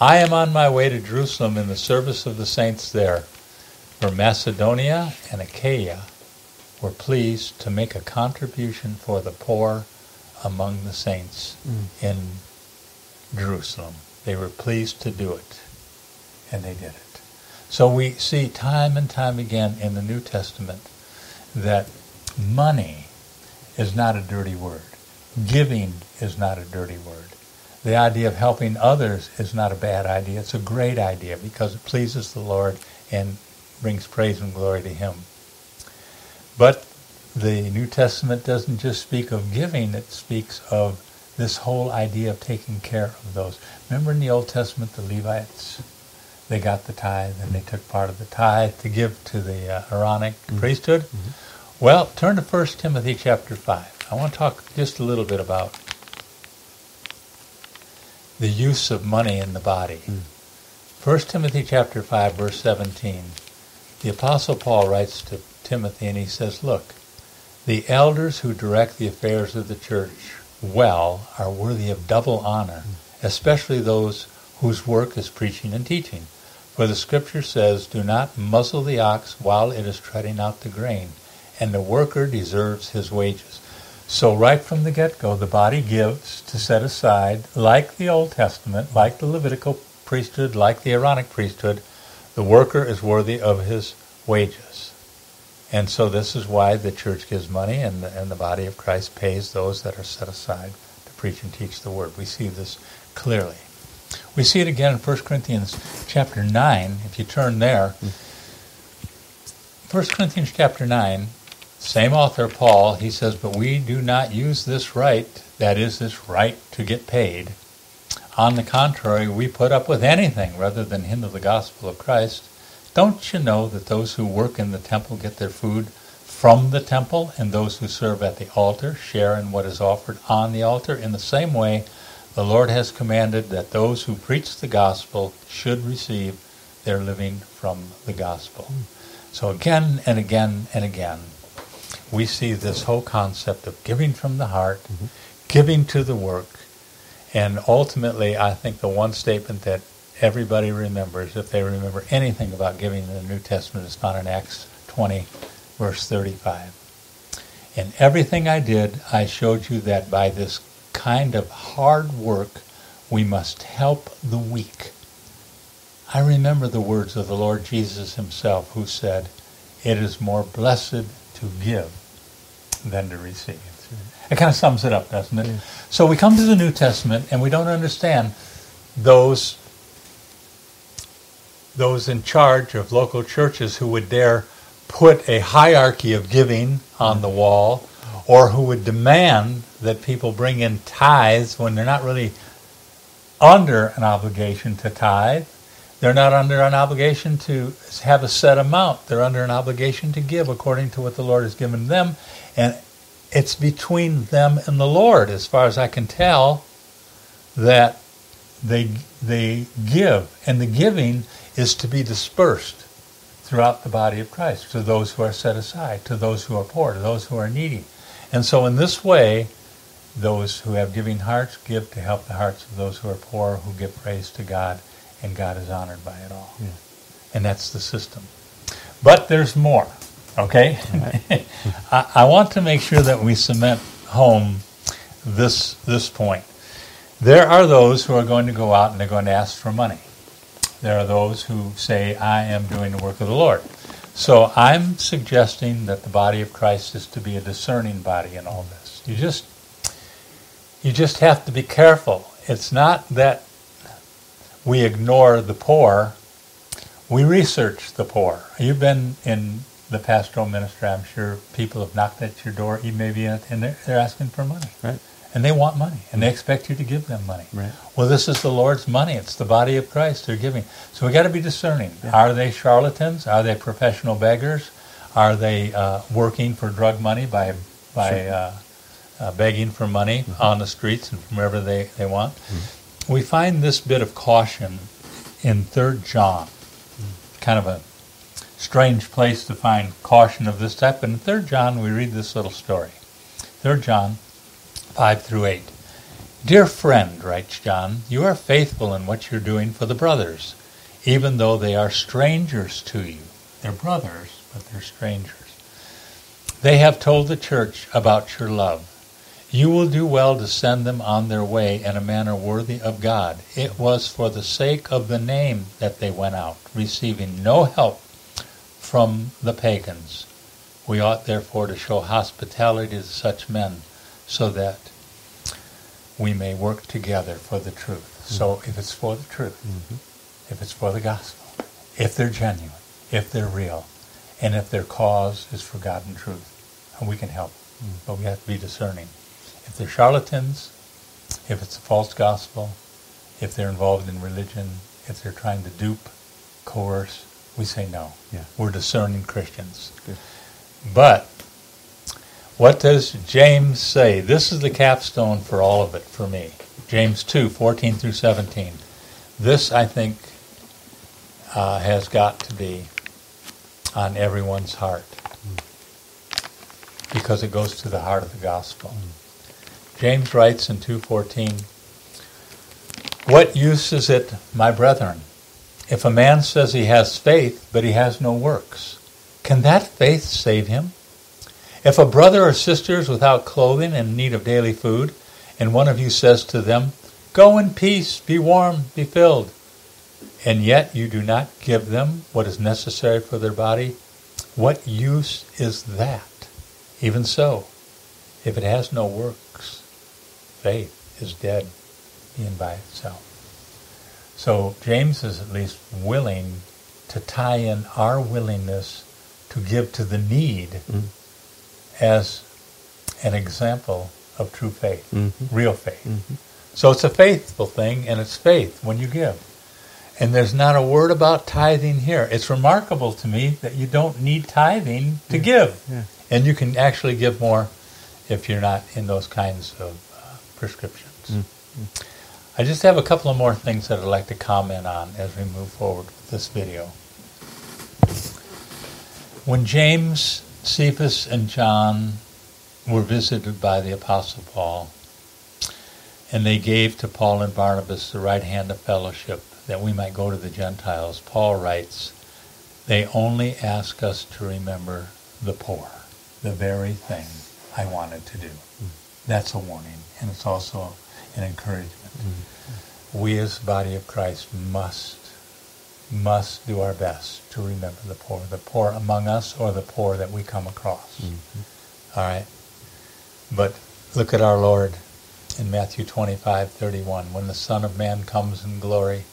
I am on my way to Jerusalem in the service of the saints there, for Macedonia and Achaia were pleased to make a contribution for the poor among the saints mm. in Jerusalem. They were pleased to do it, and they did it. So we see time and time again in the New Testament that money is not a dirty word. Giving is not a dirty word. The idea of helping others is not a bad idea. It's a great idea because it pleases the Lord and brings praise and glory to Him. But the New Testament doesn't just speak of giving, it speaks of this whole idea of taking care of those. Remember in the Old Testament, the Levites, they got the tithe and they took part of the tithe to give to the uh, Aaronic mm-hmm. priesthood. Mm-hmm. Well, turn to 1 Timothy chapter 5. I want to talk just a little bit about the use of money in the body. Mm. 1 Timothy chapter 5 verse 17. The apostle Paul writes to Timothy, and he says, Look, the elders who direct the affairs of the church well are worthy of double honor, especially those whose work is preaching and teaching. For the scripture says, Do not muzzle the ox while it is treading out the grain, and the worker deserves his wages. So, right from the get go, the body gives to set aside, like the Old Testament, like the Levitical priesthood, like the Aaronic priesthood, the worker is worthy of his wages. And so this is why the church gives money and the, and the body of Christ pays those that are set aside to preach and teach the word. We see this clearly. We see it again in 1 Corinthians chapter 9. If you turn there, 1 Corinthians chapter 9, same author, Paul, he says, But we do not use this right, that is, this right to get paid. On the contrary, we put up with anything rather than hinder the gospel of Christ. Don't you know that those who work in the temple get their food from the temple, and those who serve at the altar share in what is offered on the altar. In the same way, the Lord has commanded that those who preach the gospel should receive their living from the gospel. So again and again and again, we see this whole concept of giving from the heart, mm-hmm. giving to the work, and ultimately, I think the one statement that everybody remembers, if they remember anything about giving in the New Testament, is found in Acts 20, verse 35. In everything I did, I showed you that by this kind of hard work, we must help the weak. I remember the words of the Lord Jesus himself, who said, It is more blessed to give than to receive. It kind of sums it up, doesn't it? So we come to the New Testament and we don't understand those those in charge of local churches who would dare put a hierarchy of giving on the wall or who would demand that people bring in tithes when they're not really under an obligation to tithe. They're not under an obligation to have a set amount. They're under an obligation to give according to what the Lord has given them. And it's between them and the Lord, as far as I can tell, that they they give, and the giving is to be dispersed throughout the body of Christ to those who are set aside, to those who are poor, to those who are needy. And so, in this way, those who have giving hearts give to help the hearts of those who are poor, who give praise to God, and God is honored by it all. Yeah. And that's the system. But there's more. Okay? Right. I, I want to make sure that we cement home this, this point. There are those who are going to go out and they're going to ask for money. There are those who say, I am doing the work of the Lord. So I'm suggesting that the body of Christ is to be a discerning body in all this. You just you just have to be careful. It's not that we ignore the poor. We research the poor. You've been in the pastoral ministry, I'm sure people have knocked at your door, you may be in and they're, they're asking for money. Right. And they want money, and they expect you to give them money. Right. Well, this is the Lord's money. It's the body of Christ they're giving. So we got to be discerning. Yeah. Are they charlatans? Are they professional beggars? Are they uh, working for drug money by by sure. uh, uh, begging for money mm-hmm. on the streets and from wherever they, they want? Mm-hmm. We find this bit of caution in Third John, mm-hmm. kind of a strange place to find caution of this type. But in 3 John, we read this little story. 3 John 5 through 8. Dear friend, writes John, you are faithful in what you're doing for the brothers, even though they are strangers to you. They're brothers, but they're strangers. They have told the church about your love. You will do well to send them on their way in a manner worthy of God. It was for the sake of the name that they went out, receiving no help from the pagans. We ought therefore to show hospitality to such men so that we may work together for the truth. Mm-hmm. So if it's for the truth, mm-hmm. if it's for the gospel, if they're genuine, if they're real, and if their cause is for God and truth, we can help. Mm-hmm. But we have to be discerning. If they're charlatans, if it's a false gospel, if they're involved in religion, if they're trying to dupe, coerce, we say no. Yeah. We're discerning Christians. Good. But what does James say? This is the capstone for all of it for me. James 2, 14 through 17. This, I think, uh, has got to be on everyone's heart because it goes to the heart of the gospel. James writes in 2:14, "What use is it, my brethren, if a man says he has faith, but he has no works, can that faith save him? If a brother or sister is without clothing and in need of daily food, and one of you says to them, Go in peace, be warm, be filled, and yet you do not give them what is necessary for their body, what use is that? Even so, if it has no works, faith is dead in by itself. So James is at least willing to tie in our willingness to give to the need mm-hmm. as an example of true faith, mm-hmm. real faith. Mm-hmm. So it's a faithful thing, and it's faith when you give. And there's not a word about tithing here. It's remarkable to me that you don't need tithing to yeah. give. Yeah. And you can actually give more if you're not in those kinds of uh, prescriptions. I just have a couple of more things that I'd like to comment on as we move forward with this video. When James, Cephas, and John were visited by the Apostle Paul, and they gave to Paul and Barnabas the right hand of fellowship that we might go to the Gentiles, Paul writes, They only ask us to remember the poor, the very thing I wanted to do. That's a warning, and it's also an encouragement. We as the body of Christ must must do our best to remember the poor, the poor among us or the poor that we come across. Mm-hmm. All right? But look at our Lord in Matthew 25:31 when the Son of Man comes in glory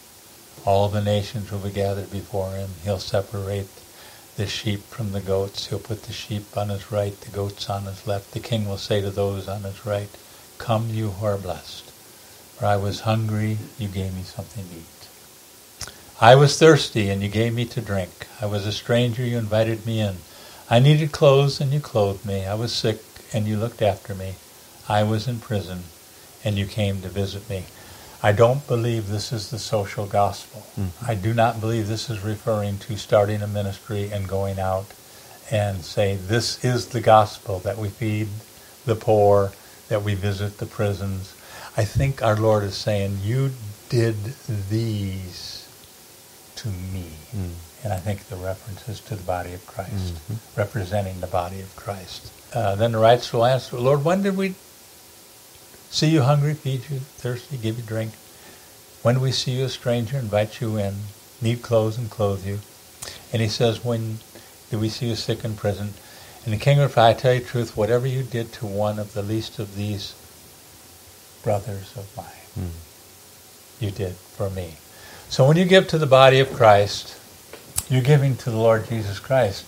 all the nations will be gathered before him. He'll separate the sheep from the goats. He'll put the sheep on his right the goats on his left. The king will say to those on his right come you who are blessed for I was hungry you gave me something to eat I was thirsty and you gave me to drink I was a stranger you invited me in I needed clothes and you clothed me I was sick and you looked after me I was in prison and you came to visit me. I don't believe this is the social gospel. Mhm. I do not believe this is referring to starting a ministry and going out and say, this is the gospel, that we feed the poor, that we visit the prisons. I think our Lord is saying, you did these to me. Mm. And I think the reference is to the body of Christ, Mhm. representing the body of Christ. Uh, then the righteous will answer, Lord, when did we see you hungry, feed you, thirsty, give you drink? When do we see you a stranger, invite you in, need clothes and clothe you? And he says, when did we see you sick in prison? And the king replied, I tell you the truth, whatever you did to one of the least of these brothers of mine, Mm. you did for me. So when you give to the body of Christ, you're giving to the Lord Jesus Christ.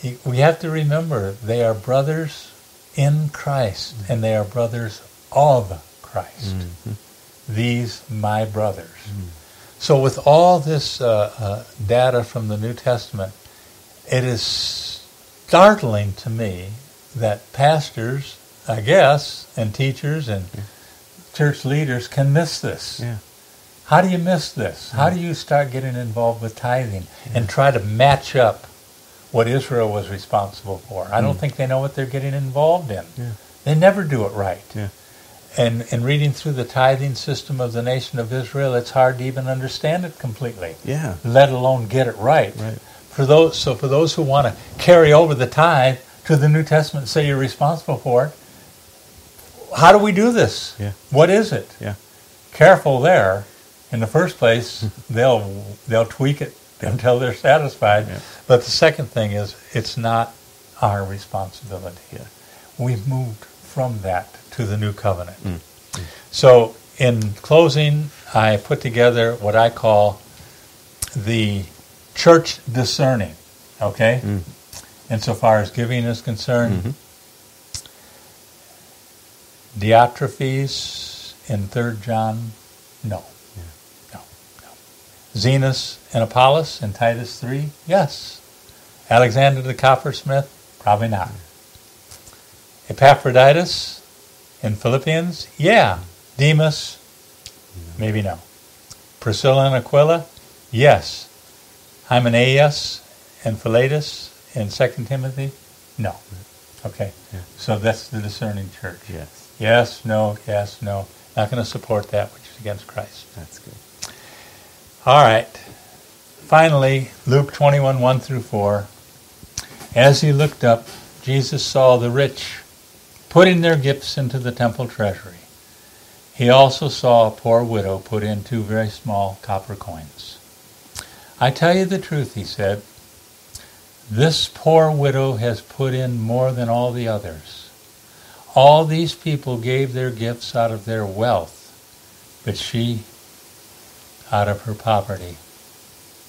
He- We have to remember they are brothers in Christ and they are brothers of Christ. Mhm. These my brothers. So with all this uh, uh, data from the New Testament, it is startling to me that pastors, I guess, and teachers and church leaders can miss this. Yeah. How do you miss this? How do you start getting involved with tithing and try to match up what Israel was responsible for? I don't mm. think they know what they're getting involved in. Yeah. They never do it right. Yeah. And in reading through the tithing system of the nation of Israel, it's hard to even understand it completely, Yeah. let alone get it right. Right. For those, so for those who want to carry over the tithe to the New Testament, say you're responsible for it. How do we do this? Yeah. What is it? Yeah. Careful there. In the first place, they'll they'll tweak it until they're satisfied. Yeah. But the second thing is, it's not our responsibility. Yeah. We've moved from that to the new covenant. Mm. So, in closing, I put together what I call the church discerning. Okay, Mm. insofar as giving is concerned, Mhm. Diotrephes in Third John, no, Yeah. no, no. Zenas and Apollos in Titus three, yes. Alexander the coppersmith, probably not. Epaphroditus in Philippians, yeah. Demas, maybe no. Priscilla and Aquila, yes. Hymenaeus and Philetus in Second Timothy, no. Okay, Yeah. so that's the discerning church. Yes. Yes, no, yes, no. Not going to support that which is against Christ. That's good. All right. Finally, Luke 21, 1 through 4. As he looked up, Jesus saw the rich putting their gifts into the temple treasury. He also saw a poor widow put in two very small copper coins. I tell you the truth, he said. This poor widow has put in more than all the others. All these people gave their gifts out of their wealth, but she out of her poverty,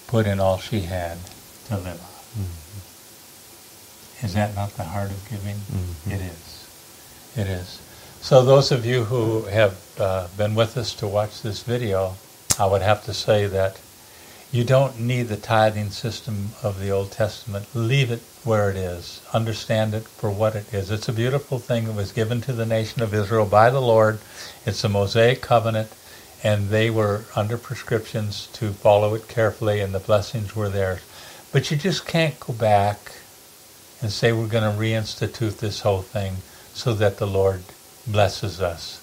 put in all she had to live on. Is that not the heart of giving? Mhm. It is. It is. So those of you who have uh, been with us to watch this video, I would have to say that You don't need the tithing system of the Old Testament. Leave it where it is. Understand it for what it is. It's a beautiful thing that was given to the nation of Israel by the Lord. It's a Mosaic covenant, and they were under prescriptions to follow it carefully, and the blessings were theirs. But you just can't go back and say we're going to reinstitute this whole thing so that the Lord blesses us.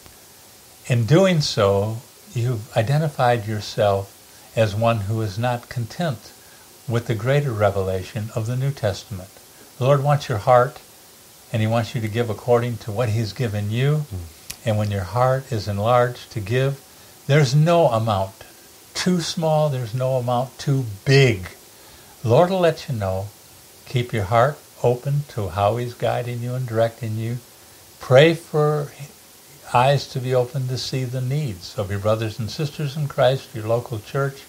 In doing so, you've identified yourself as one who is not content with the greater revelation of the New Testament. The Lord wants your heart, and He wants you to give according to what He's given you. Mm. And when your heart is enlarged to give, there's no amount too small, there's no amount too big. Lord will let you know. Keep your heart open to how He's guiding you and directing you. Pray for eyes to be open to see the needs of your brothers and sisters in Christ, your local church,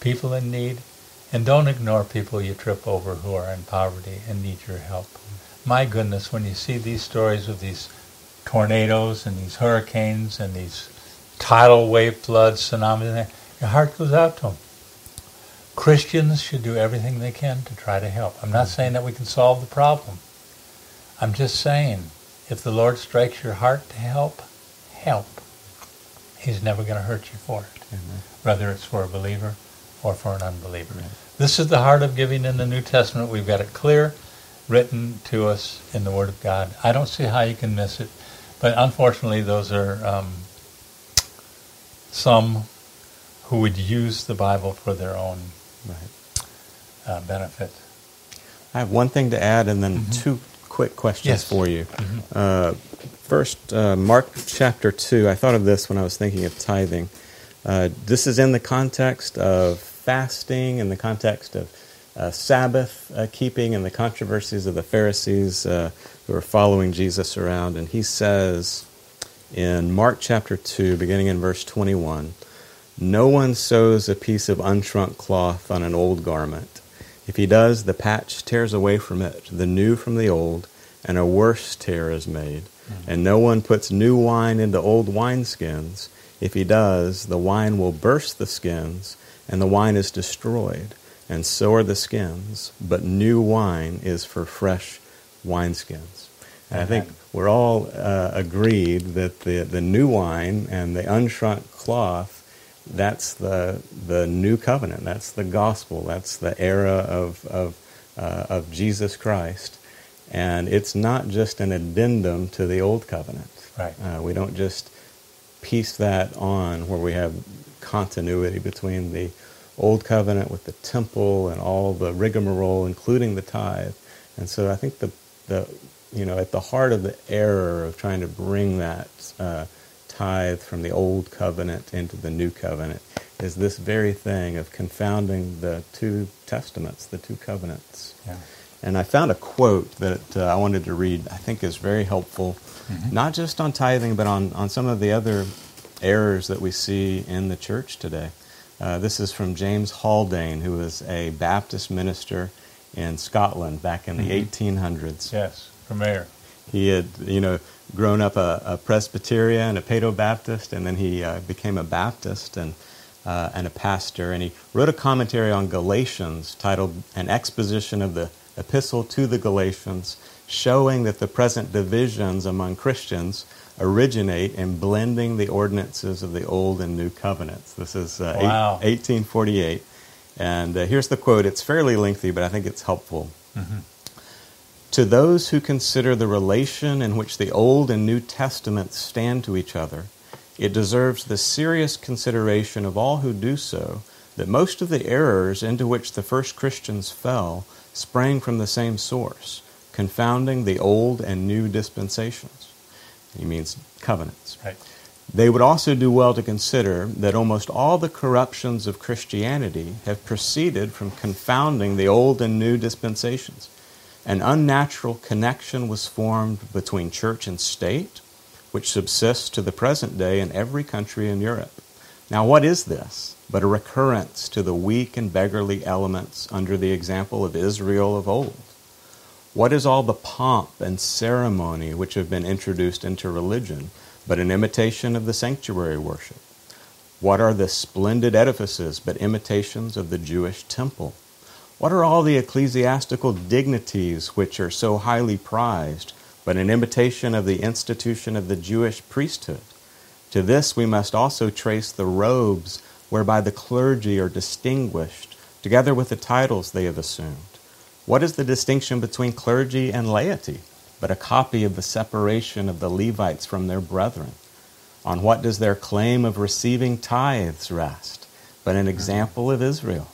people in need, and don't ignore people you trip over who are in poverty and need your help. My goodness, when you see these stories of these tornadoes and these hurricanes and these tidal wave floods, tsunamis, your heart goes out to them. Christians should do everything they can to try to help. I'm not saying that we can solve the problem. I'm just saying if the Lord strikes your heart to help, help. He's never going to hurt you for it, Amen. whether it's for a believer or for an unbeliever. Amen. This is the heart of giving in the New Testament. We've got it clear, written to us in the Word of God. I don't see how you can miss it, but unfortunately, those are um, some who would use the Bible for their own right. uh, benefit. I have one thing to add, and then mm-hmm. two quick questions yes. for you. Mm-hmm. Uh, first, uh, Mark chapter 2. I thought of this when I was thinking of tithing. Uh, this is in the context of fasting, in the context of uh, Sabbath uh, keeping, and the controversies of the Pharisees uh, who are following Jesus around. And he says in Mark chapter 2, beginning in verse 21, No one sews a piece of unshrunk cloth on an old garment. If he does, the patch tears away from it, the new from the old, and a worse tear is made. Mm-hmm. And no one puts new wine into old wineskins. If he does, the wine will burst the skins, and the wine is destroyed, and so are the skins. But new wine is for fresh wineskins. And I think we're all uh, agreed that the, the new wine and the unshrunk cloth that's the the new covenant. That's the gospel. That's the era of of uh, of Jesus Christ, and it's not just an addendum to the old covenant. Right. Uh, we don't just piece that on where we have continuity between the old covenant with the temple and all the rigmarole, including the tithe. And so I think the the you know at the heart of the error of trying to bring that. Uh, tithe from the old covenant into the new covenant is this very thing of confounding the two testaments, the two covenants. Yeah. And I found a quote that uh, I wanted to read, I think is very helpful, mm-hmm. not just on tithing, but on, on some of the other errors that we see in the church today. Uh, this is from James Haldane, who was a Baptist minister in Scotland back in the mm-hmm. 1800s. Yes, from there. He had, you know, grown up a, a Presbyterian, and a Paedo Baptist, and then he uh, became a Baptist and, uh, and a pastor. And he wrote a commentary on Galatians titled An Exposition of the Epistle to the Galatians, showing that the present divisions among Christians originate in blending the ordinances of the Old and New Covenants. This is uh, wow. eight, 1848. And uh, here's the quote. It's fairly lengthy, but I think it's helpful. Mm-hmm. To those who consider the relation in which the Old and New Testaments stand to each other, it deserves the serious consideration of all who do so that most of the errors into which the first Christians fell sprang from the same source, confounding the old and new dispensations. He means covenants. Right. They would also do well to consider that almost all the corruptions of Christianity have proceeded from confounding the old and new dispensations. An unnatural connection was formed between church and state, which subsists to the present day in every country in Europe. Now, what is this but a recurrence to the weak and beggarly elements under the example of Israel of old? What is all the pomp and ceremony which have been introduced into religion but an imitation of the sanctuary worship? What are the splendid edifices but imitations of the Jewish temple? What are all the ecclesiastical dignities which are so highly prized, but an imitation of the institution of the Jewish priesthood? To this we must also trace the robes whereby the clergy are distinguished, together with the titles they have assumed. What is the distinction between clergy and laity, but a copy of the separation of the Levites from their brethren? On what does their claim of receiving tithes rest, but an example of Israel?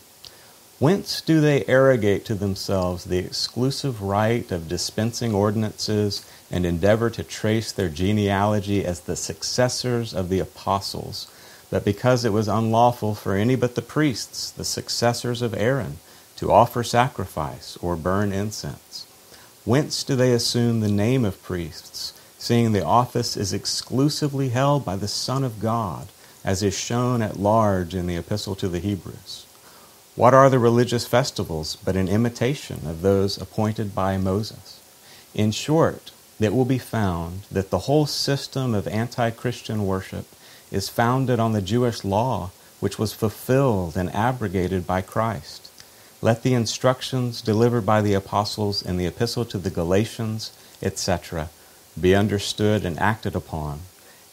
Whence do they arrogate to themselves the exclusive right of dispensing ordinances and endeavor to trace their genealogy as the successors of the apostles? But because it was unlawful for any but the priests, the successors of Aaron, to offer sacrifice or burn incense. Whence do they assume the name of priests, seeing the office is exclusively held by the Son of God, as is shown at large in the Epistle to the Hebrews? What are the religious festivals but an imitation of those appointed by Moses? In short, it will be found that the whole system of anti Christian worship is founded on the Jewish law, which was fulfilled and abrogated by Christ. Let the instructions delivered by the apostles in the epistle to the Galatians, etc., be understood and acted upon,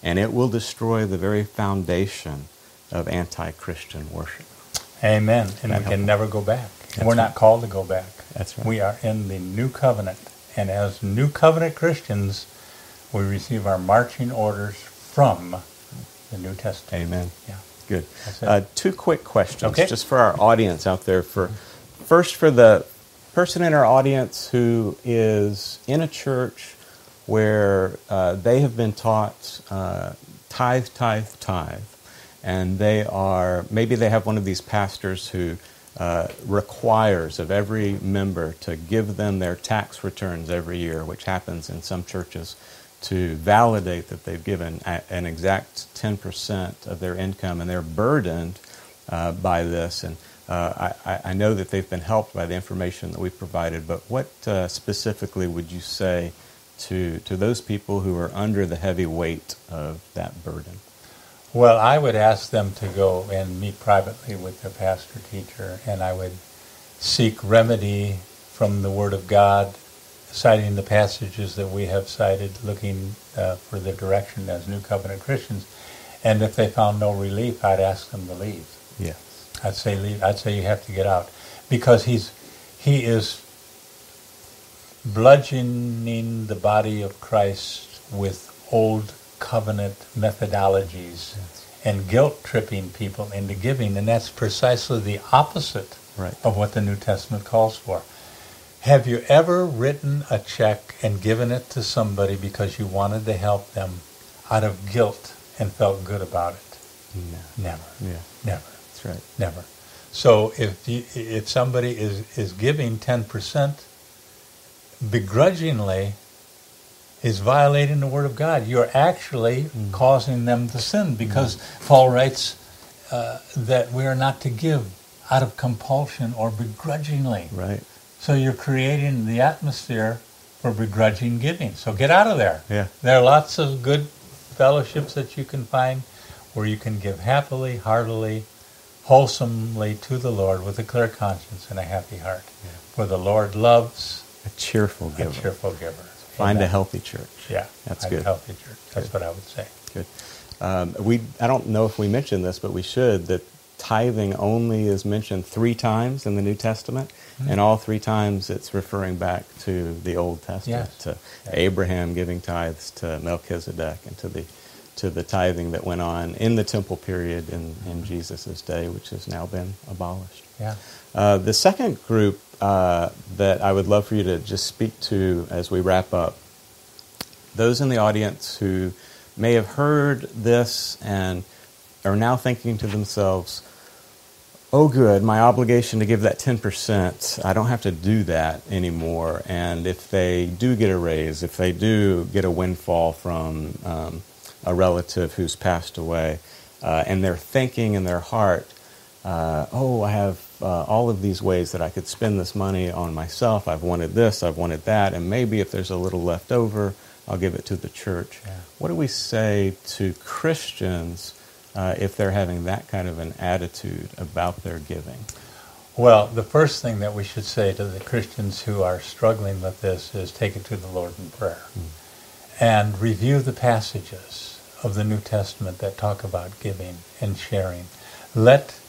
and it will destroy the very foundation of anti Christian worship. Amen. And we can never go back. That's We're not called to go back. That's right. We are in the new covenant. And as new covenant Christians, we receive our marching orders from the New Testament. Amen. Yeah. Good. Uh, two quick questions, Okay. just for our audience out there. For first, for the person in our audience who is in a church where uh, they have been taught uh, tithe, tithe, tithe, and they are maybe they have one of these pastors who uh, requires of every member to give them their tax returns every year, which happens in some churches to validate that they've given an exact 10% of their income, and they're burdened uh, by this. And uh, I, I know that they've been helped by the information that we've provided, but what uh, specifically would you say to, to those people who are under the heavy weight of that burden? Well, I would ask them to go and meet privately with their pastor teacher, and I would seek remedy from the Word of God, citing the passages that we have cited, looking uh, for the direction as New Covenant Christians. And if they found no relief, I'd ask them to leave. Yes. I'd say leave. I'd say you have to get out because he's he is bludgeoning the body of Christ with old covenant methodologies and guilt tripping people into giving, and that's precisely the opposite Right. of what the New Testament calls for. Have you ever written a check and given it to somebody because you wanted to help them out of guilt and felt good about it? No. Never. Yeah, Never. that's right. Never. So if you, if somebody is, is giving ten percent begrudgingly, is violating the word of God. You're actually causing them to sin because Paul writes uh, that we are not to give out of compulsion or begrudgingly. Right. So you're creating the atmosphere for begrudging giving. So get out of there. Yeah. There are lots of good fellowships that you can find where you can give happily, heartily, wholesomely to the Lord with a clear conscience and a happy heart. Yeah. For the Lord loves A cheerful a cheerful giver. Find a healthy church. Yeah, That's good. healthy church. That's what I would say. Good. Um, we I don't know if we mentioned this, but we should that tithing only is mentioned three times in the New Testament, and all three times it's referring back to the Old Testament, Yes. to Yeah. Abraham giving tithes, to Melchizedek, and to the to the tithing that went on in the temple period in, in Jesus' day, which has now been abolished. Yeah. Uh, the second group uh, that I would love for you to just speak to as we wrap up, those in the audience who may have heard this and are now thinking to themselves, oh, good, my obligation to give that 10%, I don't have to do that anymore. And if they do get a raise, if they do get a windfall from um, a relative who's passed away, uh, and they're thinking in their heart, uh, oh, I have uh, all of these ways that I could spend this money on myself. I've wanted this, I've wanted that, and maybe if there's a little left over, I'll give it to the church. Yeah. What do we say to Christians uh, if they're having that kind of an attitude about their giving? Well, the first thing that we should say to the Christians who are struggling with this is take it to the Lord in prayer mm. and review the passages of the New Testament that talk about giving and sharing. Let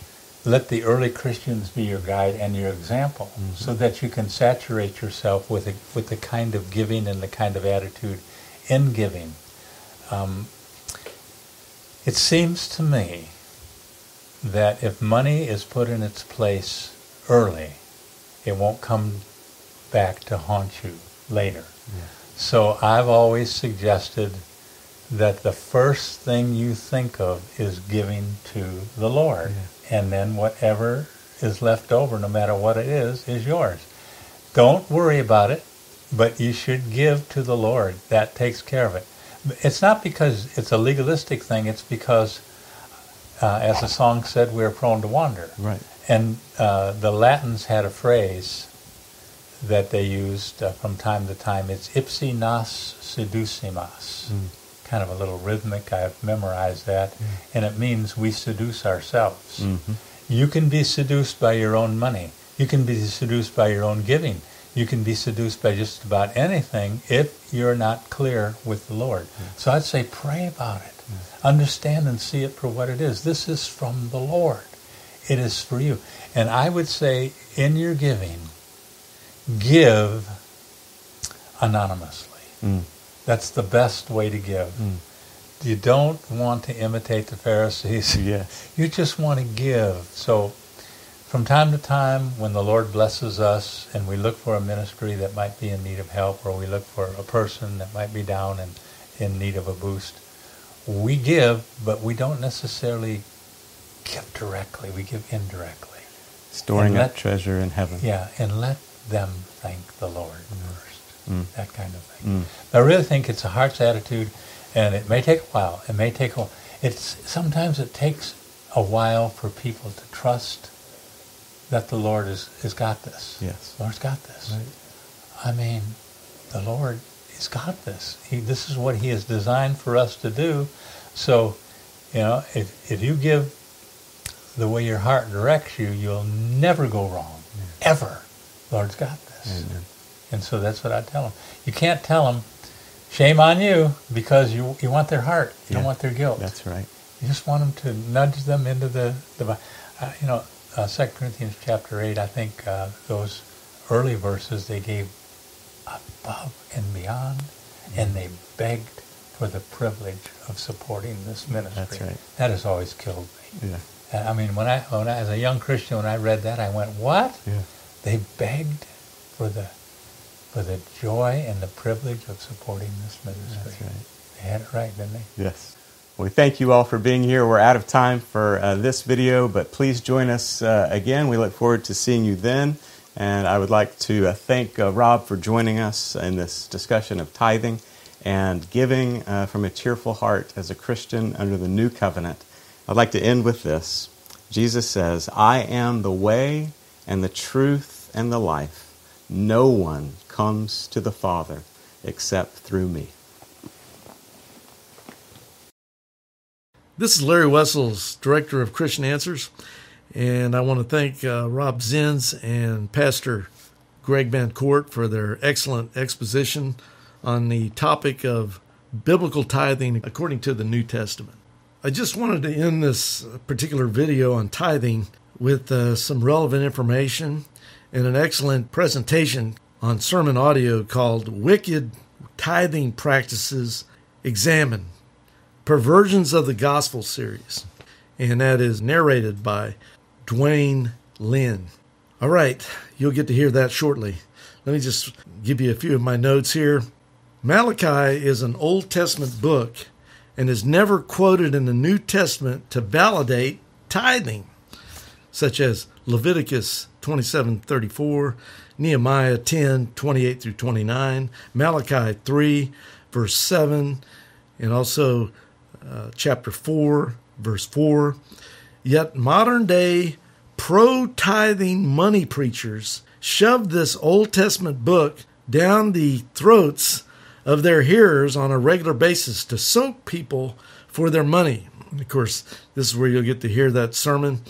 let the early Christians be your guide and your example mm-hmm. so that you can saturate yourself with a, with the kind of giving and the kind of attitude in giving. Um, it seems to me that if money is put in its place early, it won't come back to haunt you later. Yeah. So I've always suggested that the first thing you think of is giving to the Lord. Yeah. And then whatever is left over, no matter what it is, is yours. Don't worry about it, but you should give to the Lord. That takes care of it. It's not because it's a legalistic thing, it's because, uh, as the song said, we're prone to wander. Right. And uh, the Latins had a phrase that they used uh, from time to time. It's ipsi nos seducimus. Mm kind of a little rhythmic. I've memorized that. Mm. And it means we seduce ourselves. Mm-hmm. You can be seduced by your own money. You can be seduced by your own giving. You can be seduced by just about anything if you're not clear with the Lord. Mm. So I'd say pray about it. Mm. Understand and see it for what it is. This is from the Lord. It is for you. And I would say in your giving, give anonymously. Mm. That's the best way to give. Mm. You don't want to imitate the Pharisees. Yes. You just want to give. So from time to time, when the Lord blesses us and we look for a ministry that might be in need of help or we look for a person that might be down and in need of a boost, we give, but we don't necessarily give directly. We give indirectly. Storing let, up treasure in heaven. Yeah, and let them thank the Lord mm. Mm. that kind of thing. Mm. I really think it's a heart's attitude, and it may take a while. It may take a. It's sometimes it takes a while for people to trust that the Lord has, has got this. Yes, the Lord's got this. Right. I mean, the Lord has got this. He, this is what He has designed for us to do. So, you know, if if you give the way your heart directs you, you'll never go wrong. Yeah. Ever. Lord's got this. Amen. And so that's what I tell them. You can't tell them, shame on you, because you you want their heart. You yeah, don't want their guilt. That's right. You just want them to nudge them into the, the uh, you know, uh, 2 Corinthians chapter 8, I think uh, those early verses they gave above and beyond, mm-hmm. and they begged for the privilege of supporting this ministry. That's right. That has always killed me. Yeah. I mean, when I, when I, as a young Christian, when I read that, I went, what? Yeah. They begged for the for the joy and the privilege of supporting this ministry. That's right. They had it right, didn't they? Yes. We thank you all for being here. We're out of time for uh, this video, but please join us uh, again. We look forward to seeing you then. And I would like to uh, thank uh, Rob for joining us in this discussion of tithing and giving uh, from a cheerful heart as a Christian under the new covenant. I'd like to end with this. Jesus says, I am the way and the truth and the life. No one comes to the Father except through me. This is Larry Wessels, Director of Christian Answers, and I want to thank uh, Rob Zins and Pastor Greg Van Court for their excellent exposition on the topic of biblical tithing according to the New Testament. I just wanted to end this particular video on tithing with uh, some relevant information and an excellent presentation on sermon audio called Wicked Tithing Practices Examined Perversions of the Gospel series. And that is narrated by Dwayne Lynn. All right, you'll get to hear that shortly. Let me just give you a few of my notes here. Malachi is an Old Testament book and is never quoted in the New Testament to validate tithing, such as Leviticus 27:34, Nehemiah 10:28 through 29, Malachi 3 verse 7, and also uh, chapter 4 verse 4. Yet modern day pro tithing money preachers shove this Old Testament book down the throats of their hearers on a regular basis to soak people for their money. Of course, this is where you'll get to hear that sermon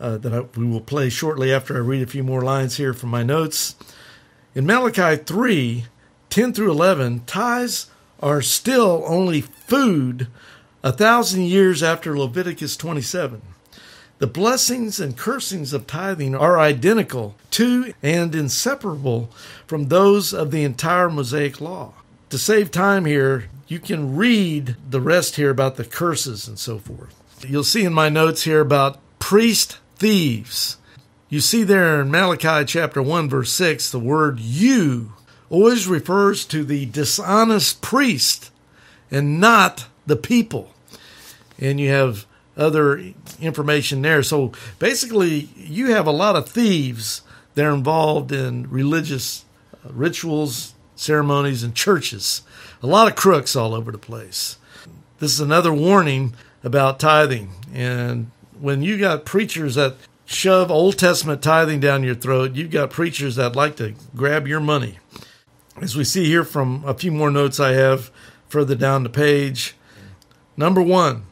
uh, that I, we will play shortly after I read a few more lines here from my notes. In Malachi 3 10 through 11, tithes are still only food a thousand years after Leviticus 27. The blessings and cursings of tithing are identical to and inseparable from those of the entire Mosaic law. To save time here, you can read the rest here about the curses and so forth. You'll see in my notes here about priest thieves. You see there in Malachi chapter 1, verse 6, the word you always refers to the dishonest priest and not the people. And you have other information there. So basically, you have a lot of thieves that are involved in religious uh, rituals, ceremonies, and churches. A lot of crooks all over the place. This is another warning about tithing. And when you got preachers that shove Old Testament tithing down your throat, you've got preachers that like to grab your money. As we see here from a few more notes I have further down the page. Number one,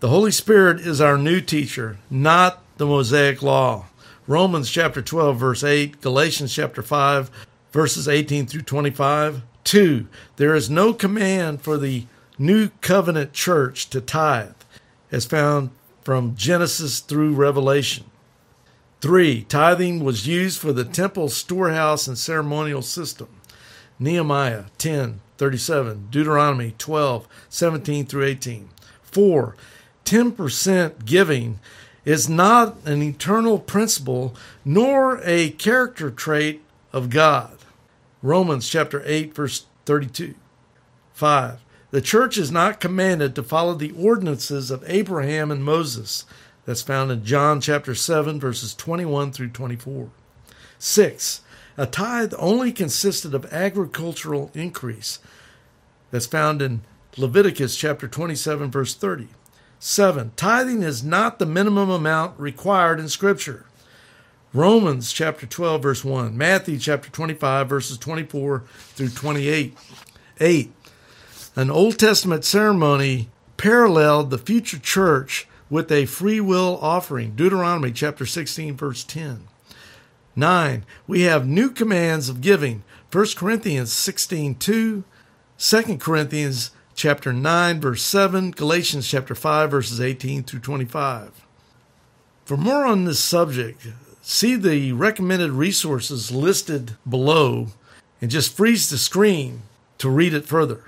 the Holy Spirit is our new teacher, not the Mosaic Law. Romans chapter 12, verse 8, Galatians chapter 5, verses 18 through 25. 2. There is no command for the new covenant church to tithe, as found from Genesis through Revelation. 3. Tithing was used for the temple storehouse and ceremonial system. Nehemiah 10, 37, Deuteronomy 12, 17 through 18. 4. 10% giving is not an eternal principle nor a character trait of God. Romans chapter 8 verse 32. 5. The church is not commanded to follow the ordinances of Abraham and Moses. That's found in John chapter 7 verses 21 through 24. 6. A tithe only consisted of agricultural increase. That's found in Leviticus chapter 27 verse 30. 7. Tithing is not the minimum amount required in Scripture. Romans chapter 12, verse 1. Matthew chapter 25, verses 24 through 28. 8. An Old Testament ceremony paralleled the future church with a free will offering. Deuteronomy chapter 16, verse 10. 9. We have new commands of giving. 1 Corinthians 16, 2. 2 Corinthians chapter 9, verse 7, Galatians chapter 5, verses 18 through 25. For more on this subject, see the recommended resources listed below and just freeze the screen to read it further.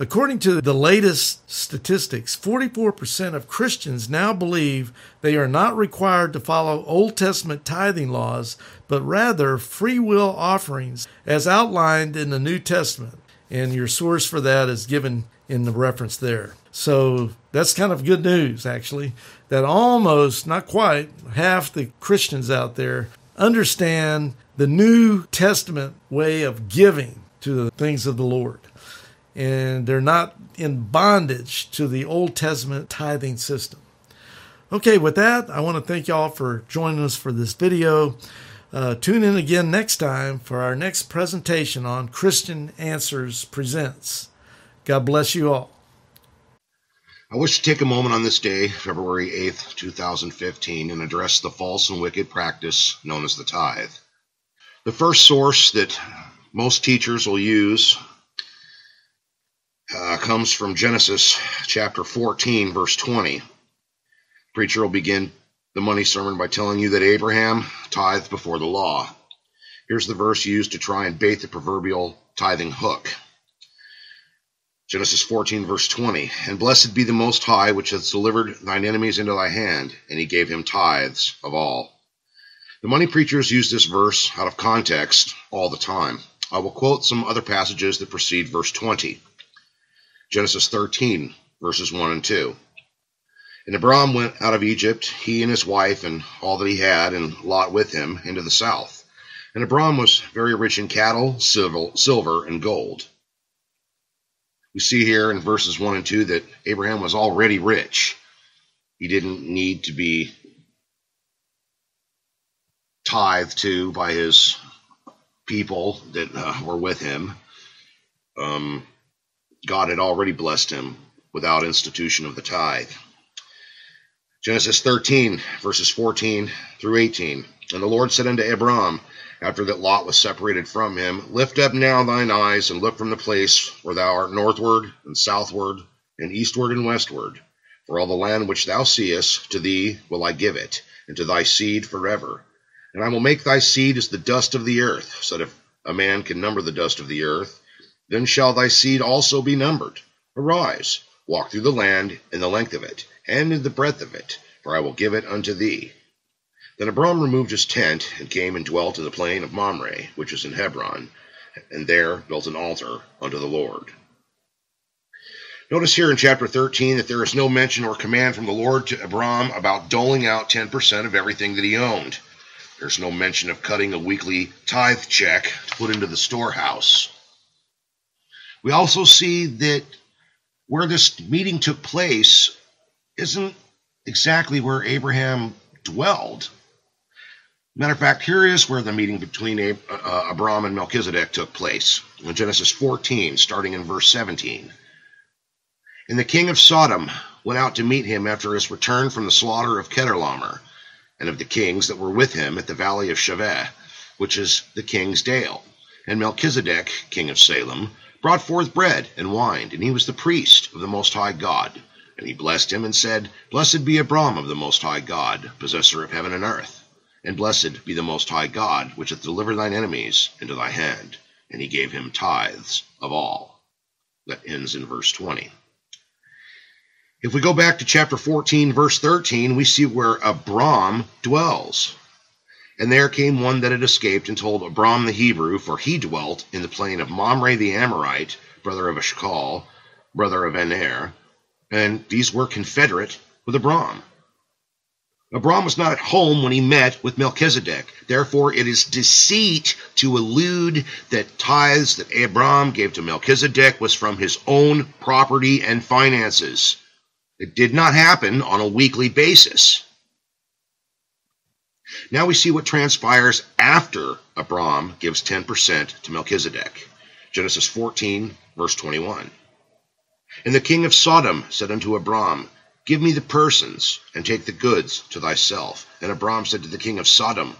According to the latest statistics, 44% of Christians now believe they are not required to follow Old Testament tithing laws, but rather free will offerings as outlined in the New Testament. And your source for that is given in the reference there. So that's kind of good news, actually, that almost, not quite, half the Christians out there understand the New Testament way of giving to the things of the Lord. And they're not in bondage to the Old Testament tithing system. Okay, with that, I want to thank y'all for joining us for this video. Uh, tune in again next time for our next presentation on Christian Answers Presents. God bless you all. I wish to take a moment on this day, February 8th, 2015, and address the false and wicked practice known as the tithe. The first source that most teachers will use uh, comes from Genesis chapter 14, verse 20. preacher will begin the money sermon by telling you that Abraham tithed before the law. Here's the verse used to try and bait the proverbial tithing hook. Genesis 14, verse 20. And blessed be the Most High, which hath delivered thine enemies into thy hand, and he gave him tithes of all. The money preachers use this verse out of context all the time. I will quote some other passages that precede verse 20. Genesis 13, verses 1 and 2. And Abram went out of Egypt, he and his wife, and all that he had, and Lot with him, into the south. And Abram was very rich in cattle, silver, and gold. We see here in verses 1 and 2 that Abraham was already rich. He didn't need to be tithed to by his people that uh, were with him. Um, God had already blessed him without institution of the tithe. Genesis 13, verses 14 through 18. And the Lord said unto Abram, after that Lot was separated from him, Lift up now thine eyes, and look from the place where thou art northward, and southward, and eastward, and westward. For all the land which thou seest, to thee will I give it, and to thy seed forever. And I will make thy seed as the dust of the earth, so that if a man can number the dust of the earth, then shall thy seed also be numbered. Arise, walk through the land in the length of it, and in the breadth of it, for I will give it unto thee. Then Abram removed his tent, and came and dwelt in the plain of Mamre, which is in Hebron, and there built an altar unto the Lord. Notice here in chapter 13 that there is no mention or command from the Lord to Abram about doling out 10% of everything that he owned. There's no mention of cutting a weekly tithe check to put into the storehouse. We also see that where this meeting took place isn't exactly where Abraham dwelled. Matter of fact, here is where the meeting between Ab- uh, Abram and Melchizedek took place in Genesis 14, starting in verse 17. And the king of Sodom went out to meet him after his return from the slaughter of Chedorlaomer and of the kings that were with him at the valley of Shaveh, which is the king's dale. And Melchizedek, king of Salem, brought forth bread and wine, and he was the priest of the Most High God. And he blessed him and said, Blessed be Abram of the Most High God, possessor of heaven and earth. And blessed be the Most High God, which hath delivered thine enemies into thy hand. And he gave him tithes of all. That ends in verse 20. If we go back to chapter 14, verse 13, we see where Abram dwells. And there came one that had escaped and told Abram the Hebrew, for he dwelt in the plain of Mamre the Amorite, brother of Eshcol, brother of Aner, and these were confederate with Abram. Abram was not at home when he met with Melchizedek. Therefore, it is deceit to allude that tithes that Abram gave to Melchizedek was from his own property and finances. It did not happen on a weekly basis. Now we see what transpires after Abram gives 10% to Melchizedek. Genesis 14, verse 21. And the king of Sodom said unto Abram, Give me the persons, and take the goods to thyself. And Abram said to the king of Sodom,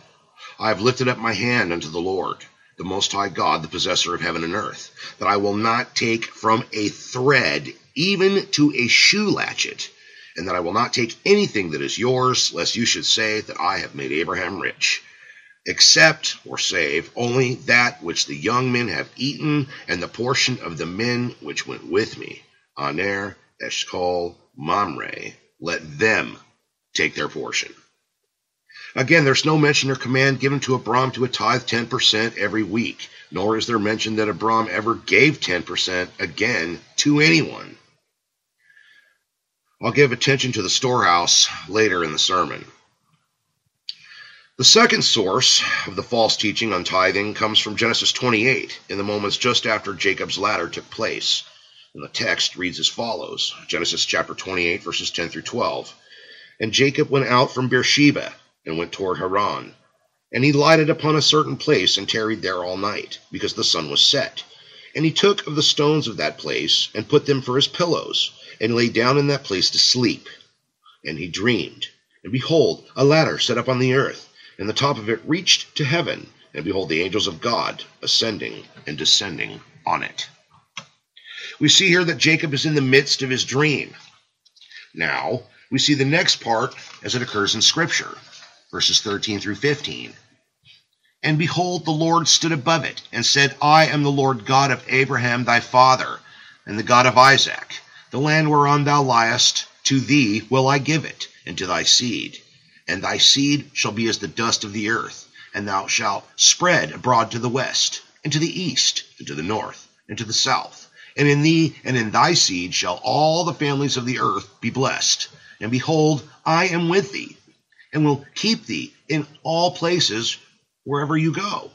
I have lifted up my hand unto the Lord, the Most High God, the possessor of heaven and earth, that I will not take from a thread even to a shoe latchet, and that I will not take anything that is yours, lest you should say that I have made Abraham rich, except or save only that which the young men have eaten, and the portion of the men which went with me, Aner, Eshcol, Mamre, let them take their portion. Again, there's no mention or command given to Abram to a tithe 10% every week, nor is there mention that Abram ever gave 10% again to anyone. I'll give attention to the storehouse later in the sermon. The second source of the false teaching on tithing comes from Genesis 28, in the moments just after Jacob's ladder took place. And the text reads as follows Genesis chapter 28, verses 10 through 12. And Jacob went out from Beersheba and went toward Haran. And he lighted upon a certain place and tarried there all night, because the sun was set. And he took of the stones of that place and put them for his pillows, and lay down in that place to sleep. And he dreamed, and behold, a ladder set up on the earth, and the top of it reached to heaven, and behold, the angels of God ascending and descending on it. We see here that Jacob is in the midst of his dream. Now, we see the next part as it occurs in Scripture, verses 13 through 15. And behold, the Lord stood above it, and said, I am the Lord God of Abraham thy father, and the God of Isaac. The land whereon thou liest, to thee will I give it, and to thy seed. And thy seed shall be as the dust of the earth, and thou shalt spread abroad to the west, and to the east, and to the north, and to the south and in thee and in thy seed shall all the families of the earth be blessed. And behold, I am with thee, and will keep thee in all places wherever you go,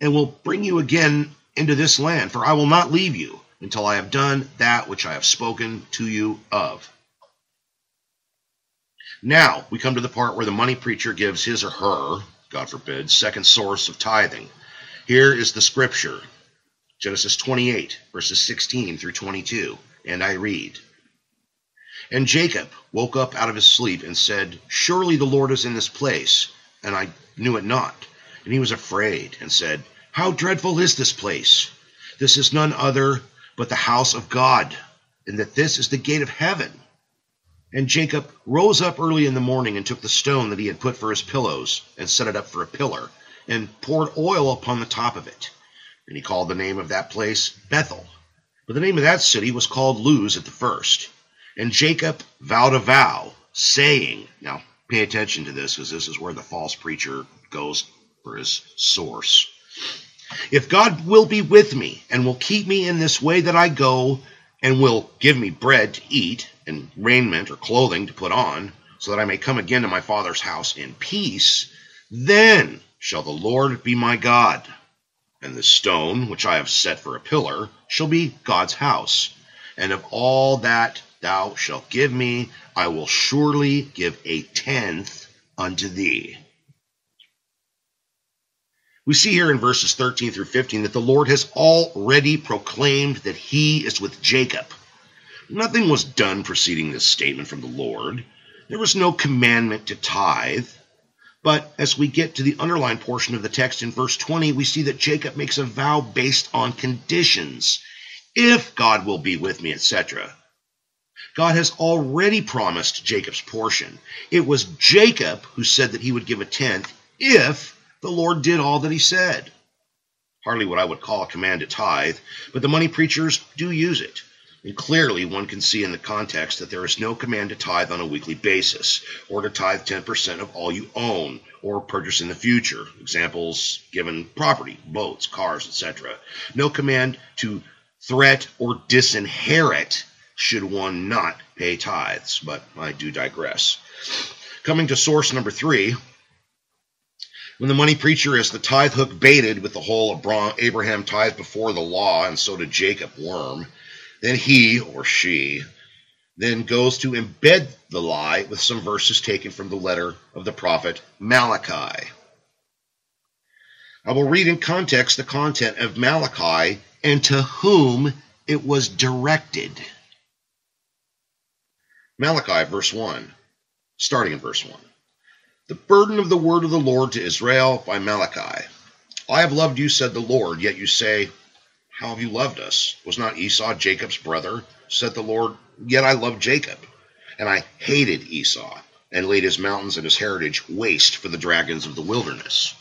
and will bring you again into this land, for I will not leave you until I have done that which I have spoken to you of. Now we come to the part where the money preacher gives his or her, God forbid, second source of tithing. Here is the scripture Genesis 28, verses 16 through 22, and I read And Jacob woke up out of his sleep and said, Surely the Lord is in this place, and I knew it not. And he was afraid and said, How dreadful is this place! This is none other but the house of God, and that this is the gate of heaven. And Jacob rose up early in the morning and took the stone that he had put for his pillows and set it up for a pillar, and poured oil upon the top of it. And he called the name of that place Bethel. But the name of that city was called Luz at the first. And Jacob vowed a vow, saying, Now pay attention to this, because this is where the false preacher goes for his source. If God will be with me and will keep me in this way that I go, and will give me bread to eat, and raiment or clothing to put on, so that I may come again to my father's house in peace, then shall the Lord be my God. And the stone which I have set for a pillar shall be God's house. And of all that thou shalt give me, I will surely give a tenth unto thee. We see here in verses 13 through 15 that the Lord has already proclaimed that he is with Jacob. Nothing was done preceding this statement from the Lord. There was no commandment to tithe. But as we get to the underlined portion of the text in verse 20, we see that Jacob makes a vow based on conditions. If God will be with me, etc. God has already promised Jacob's portion. It was Jacob who said that he would give a tenth if the Lord did all that he said. Hardly what I would call a command to tithe, but the money preachers do use it. And clearly, one can see in the context that there is no command to tithe on a weekly basis, or to tithe 10% of all you own or purchase in the future. Examples given property, boats, cars, etc. No command to threat or disinherit should one not pay tithes, but I do digress. Coming to source number three, when the money preacher is the tithe hook baited with the whole of Abraham tithe before the law, and so did Jacob worm, then he or she then goes to embed the lie with some verses taken from the letter of the prophet Malachi. I will read in context the content of Malachi and to whom it was directed. Malachi, verse 1, starting in verse 1. The burden of the word of the Lord to Israel by Malachi. I have loved you, said the Lord, yet you say, How have you loved us? Was not Esau Jacob's brother? Said the Lord, Yet I loved Jacob, and I hated Esau, and laid his mountains and his heritage waste for the dragons of the wilderness.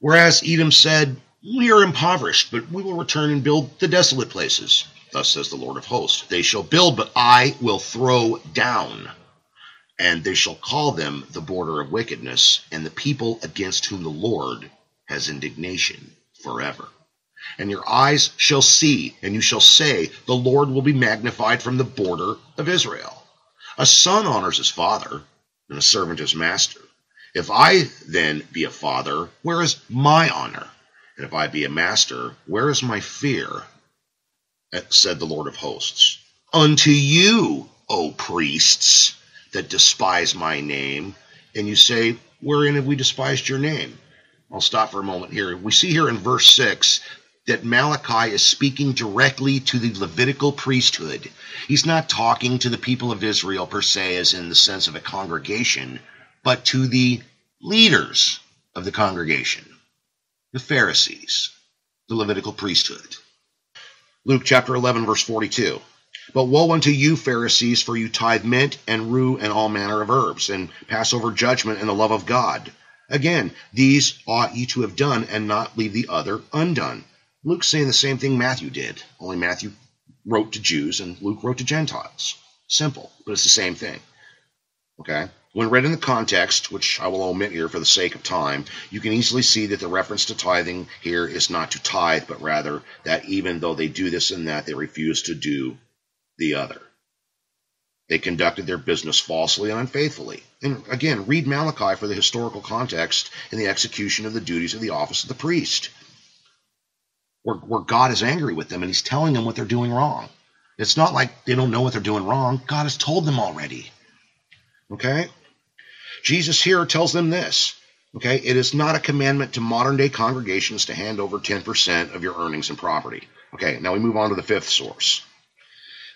Whereas Edom said, We are impoverished, but we will return and build the desolate places. Thus says the Lord of hosts They shall build, but I will throw down. And they shall call them the border of wickedness, and the people against whom the Lord has indignation forever. And your eyes shall see, and you shall say, The Lord will be magnified from the border of Israel. A son honors his father, and a servant his master. If I then be a father, where is my honor? And if I be a master, where is my fear? said the Lord of hosts. Unto you, O priests, that despise my name. And you say, Wherein have we despised your name? I'll stop for a moment here. We see here in verse 6 that Malachi is speaking directly to the Levitical priesthood. He's not talking to the people of Israel per se, as in the sense of a congregation, but to the leaders of the congregation, the Pharisees, the Levitical priesthood. Luke chapter 11, verse 42. But woe unto you, Pharisees, for you tithe mint and rue and all manner of herbs, and pass over judgment and the love of God. Again, these ought ye to have done, and not leave the other undone. Luke's saying the same thing Matthew did, only Matthew wrote to Jews and Luke wrote to Gentiles. Simple, but it's the same thing. Okay? When read in the context, which I will omit here for the sake of time, you can easily see that the reference to tithing here is not to tithe, but rather that even though they do this and that, they refuse to do the other. They conducted their business falsely and unfaithfully. And again, read Malachi for the historical context in the execution of the duties of the office of the priest, where, where God is angry with them and he's telling them what they're doing wrong. It's not like they don't know what they're doing wrong. God has told them already. Okay? Jesus here tells them this. Okay? It is not a commandment to modern day congregations to hand over 10% of your earnings and property. Okay, now we move on to the fifth source.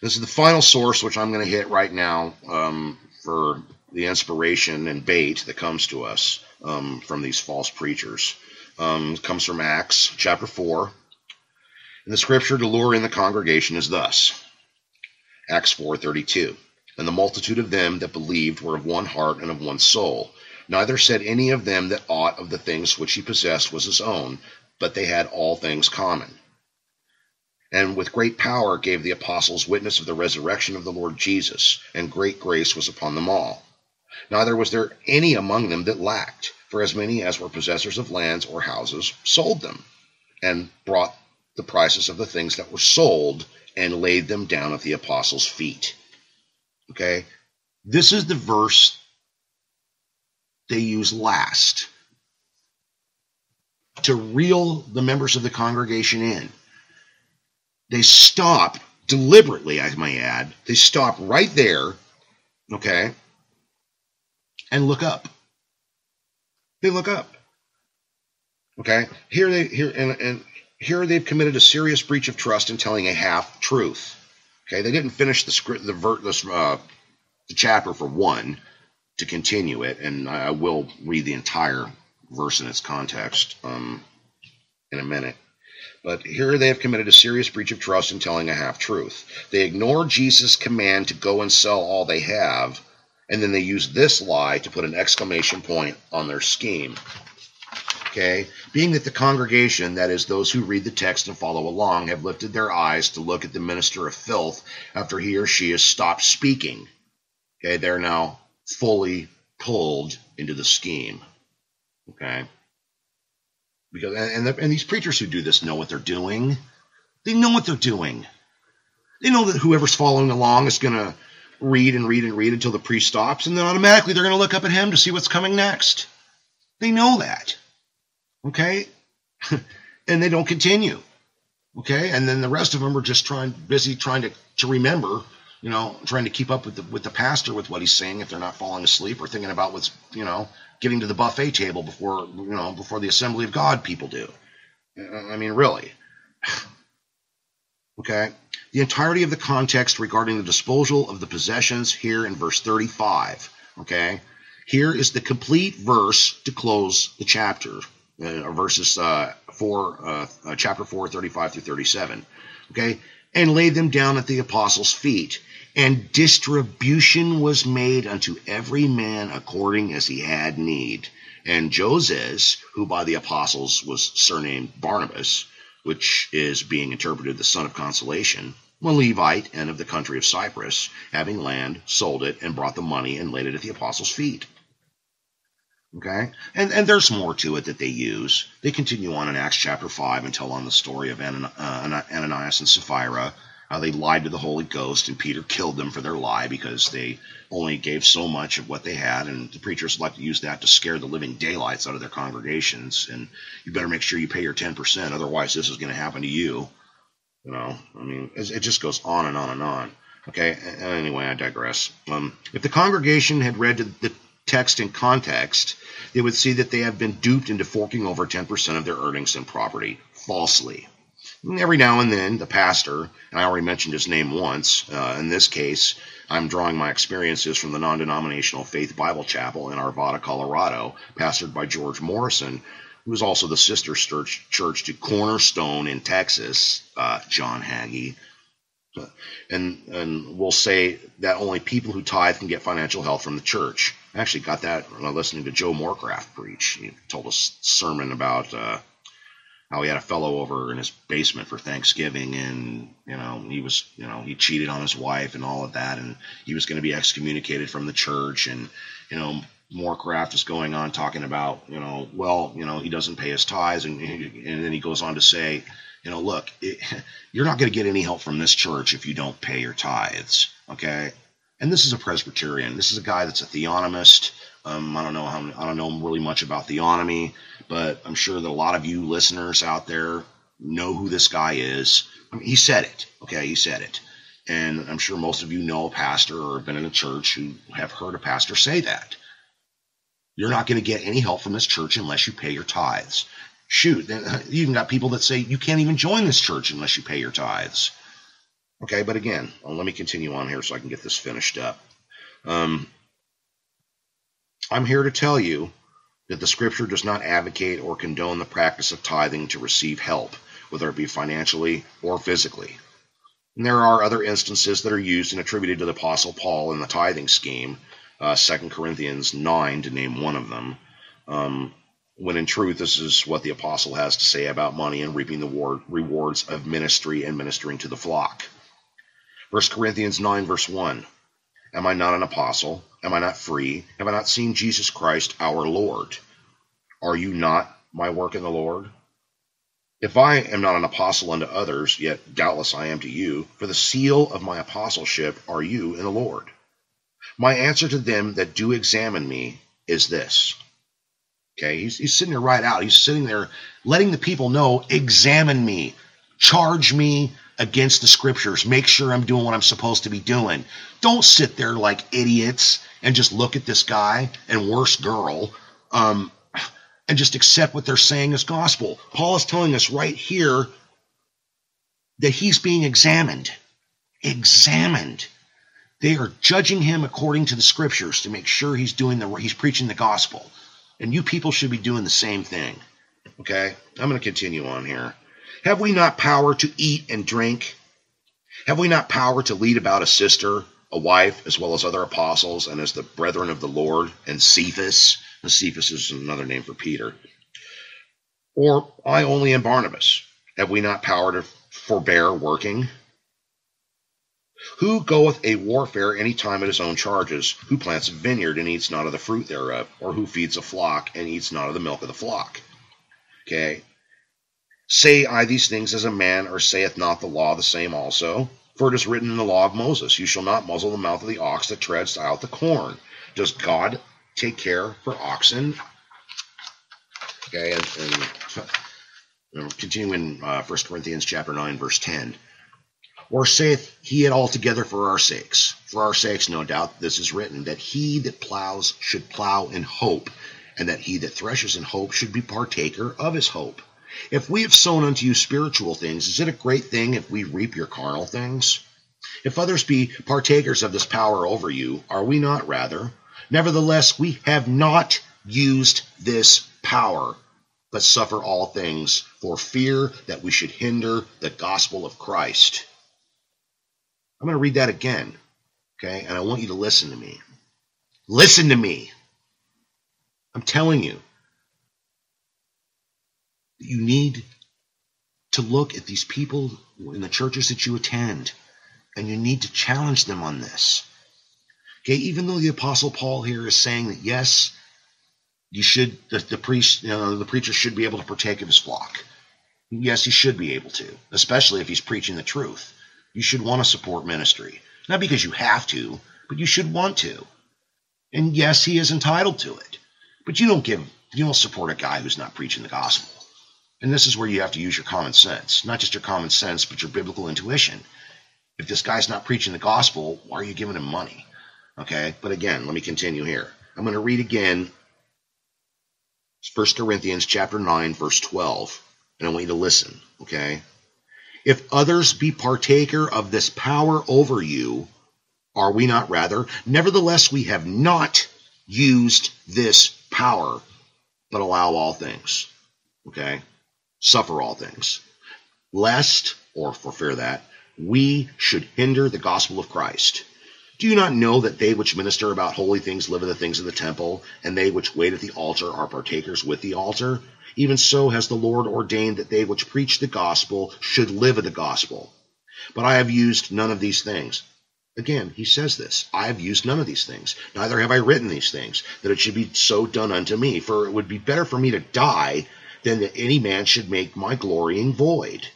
This is the final source, which I'm going to hit right now um, for the inspiration and bait that comes to us um, from these false preachers. Um, comes from Acts chapter 4. And the scripture to lure in the congregation is thus Acts 4:32. And the multitude of them that believed were of one heart and of one soul. Neither said any of them that aught of the things which he possessed was his own, but they had all things common. And with great power gave the apostles witness of the resurrection of the Lord Jesus, and great grace was upon them all. Neither was there any among them that lacked, for as many as were possessors of lands or houses sold them, and brought the prices of the things that were sold and laid them down at the apostles' feet. Okay? This is the verse they use last to reel the members of the congregation in. They stop deliberately, I might add, they stop right there, okay, and look up. They look up. Okay? Here they here and, and here they've committed a serious breach of trust in telling a half truth. Okay, they didn't finish the script, the ver, this, uh, the chapter for one to continue it, and I will read the entire verse in its context um, in a minute. But here they have committed a serious breach of trust in telling a half truth. They ignore Jesus' command to go and sell all they have, and then they use this lie to put an exclamation point on their scheme. Okay? Being that the congregation, that is, those who read the text and follow along, have lifted their eyes to look at the minister of filth after he or she has stopped speaking. Okay, they're now fully pulled into the scheme. Okay? Because and, the, and these preachers who do this know what they're doing. They know what they're doing. They know that whoever's following along is going to read and read and read until the priest stops, and then automatically they're going to look up at him to see what's coming next. They know that. Okay? and they don't continue. Okay? And then the rest of them are just trying busy trying to, to remember, you know, trying to keep up with the with the pastor with what he's saying if they're not falling asleep or thinking about what's, you know, getting to the buffet table before, you know, before the assembly of God people do. I mean, really. Okay? The entirety of the context regarding the disposal of the possessions here in verse 35. Okay? Here is the complete verse to close the chapter uh, verses uh, 4, uh, uh, chapter 4, 35 through 37. Okay? And laid them down at the apostles' feet. And distribution was made unto every man according as he had need. And Joses, who by the apostles was surnamed Barnabas, which is being interpreted the son of consolation, a Levite and of the country of Cyprus, having land, sold it, and brought the money and laid it at the apostles' feet. Okay? And, and there's more to it that they use. They continue on in Acts chapter 5 and tell on the story of uh, Ananias and Sapphira, how they lied to the Holy Ghost, and Peter killed them for their lie because they only gave so much of what they had. And the preachers like to use that to scare the living daylights out of their congregations. And you better make sure you pay your 10%, otherwise, this is going to happen to you. You know, I mean, it just goes on and on and on. Okay, anyway, I digress. Um, if the congregation had read the text in context, they would see that they have been duped into forking over 10% of their earnings and property falsely. Every now and then, the pastor, and I already mentioned his name once, uh, in this case, I'm drawing my experiences from the non denominational Faith Bible Chapel in Arvada, Colorado, pastored by George Morrison, who is also the sister church, church to Cornerstone in Texas, uh, John Hagee, and and we'll say that only people who tithe can get financial help from the church. I actually got that listening to Joe Morecraft preach. He told a sermon about uh, how he had a fellow over in his basement for Thanksgiving, and you know he was you know he cheated on his wife and all of that, and he was going to be excommunicated from the church, and you know Morecraft is going on talking about you know well you know he doesn't pay his tithes, and and then he goes on to say you know, look, it, you're not going to get any help from this church if you don't pay your tithes. Okay. And this is a Presbyterian. This is a guy that's a theonomist. Um, I don't know how I don't know really much about theonomy, but I'm sure that a lot of you listeners out there know who this guy is. I mean, he said it. Okay, he said it, and I'm sure most of you know a pastor or have been in a church who have heard a pastor say that. You're not going to get any help from this church unless you pay your tithes shoot, uh, you even got people that say you can't even join this church unless you pay your tithes. Okay, but again, well, let me continue on here so I can get this finished up. Um, I'm here to tell you that the scripture does not advocate or condone the practice of tithing to receive help, whether it be financially or physically. And there are other instances that are used and attributed to the Apostle Paul in the tithing scheme, uh, 2 Corinthians 9 to name one of them. Um, when in truth, this is what the apostle has to say about money and reaping the rewards of ministry and ministering to the flock. 1 Corinthians 9, verse 1 Am I not an apostle? Am I not free? Have I not seen Jesus Christ our Lord? Are you not my work in the Lord? If I am not an apostle unto others, yet doubtless I am to you, for the seal of my apostleship are you in the Lord. My answer to them that do examine me is this. Okay, he's, he's sitting there right out. He's sitting there letting the people know, examine me, charge me against the scriptures, make sure I'm doing what I'm supposed to be doing. Don't sit there like idiots and just look at this guy and worse girl um, and just accept what they're saying as gospel. Paul is telling us right here that he's being examined. Examined. They are judging him according to the scriptures to make sure he's doing the he's preaching the gospel. And you people should be doing the same thing. Okay? I'm going to continue on here. Have we not power to eat and drink? Have we not power to lead about a sister, a wife, as well as other apostles, and as the brethren of the Lord, and Cephas? And Cephas is another name for Peter. Or I only and Barnabas? Have we not power to forbear working? Who goeth a warfare any time at his own charges? Who plants a vineyard and eats not of the fruit thereof? Or who feeds a flock and eats not of the milk of the flock? Okay. Say I these things as a man, or saith not the law the same also? For it is written in the law of Moses, You shall not muzzle the mouth of the ox that treads out the corn. Does God take care for oxen? Okay, and, and continuing uh, 1 Corinthians chapter 9, verse 10. Or saith he it altogether for our sakes? For our sakes, no doubt, this is written, that he that plows should plow in hope, and that he that threshes in hope should be partaker of his hope. If we have sown unto you spiritual things, is it a great thing if we reap your carnal things? If others be partakers of this power over you, are we not rather? Nevertheless, we have not used this power, but suffer all things for fear that we should hinder the gospel of Christ. I'm going to read that again. Okay. And I want you to listen to me. Listen to me. I'm telling you. You need to look at these people in the churches that you attend and you need to challenge them on this. Okay, even though the apostle Paul here is saying that yes, you should the, the priest, you know, the preacher should be able to partake of his flock. Yes, he should be able to, especially if he's preaching the truth. You should want to support ministry. Not because you have to, but you should want to. And yes, he is entitled to it. But you don't give you don't support a guy who's not preaching the gospel. And this is where you have to use your common sense. Not just your common sense, but your biblical intuition. If this guy's not preaching the gospel, why are you giving him money? Okay, but again, let me continue here. I'm going to read again 1 Corinthians chapter 9, verse 12. And I want you to listen, okay? If others be partaker of this power over you, are we not rather? Nevertheless, we have not used this power, but allow all things. Okay? Suffer all things. Lest, or for fear that, we should hinder the gospel of Christ. Do you not know that they which minister about holy things live in the things of the temple, and they which wait at the altar are partakers with the altar? Even so has the Lord ordained that they which preach the gospel should live in the gospel. But I have used none of these things. Again, he says this I have used none of these things, neither have I written these things, that it should be so done unto me. For it would be better for me to die than that any man should make my glorying void.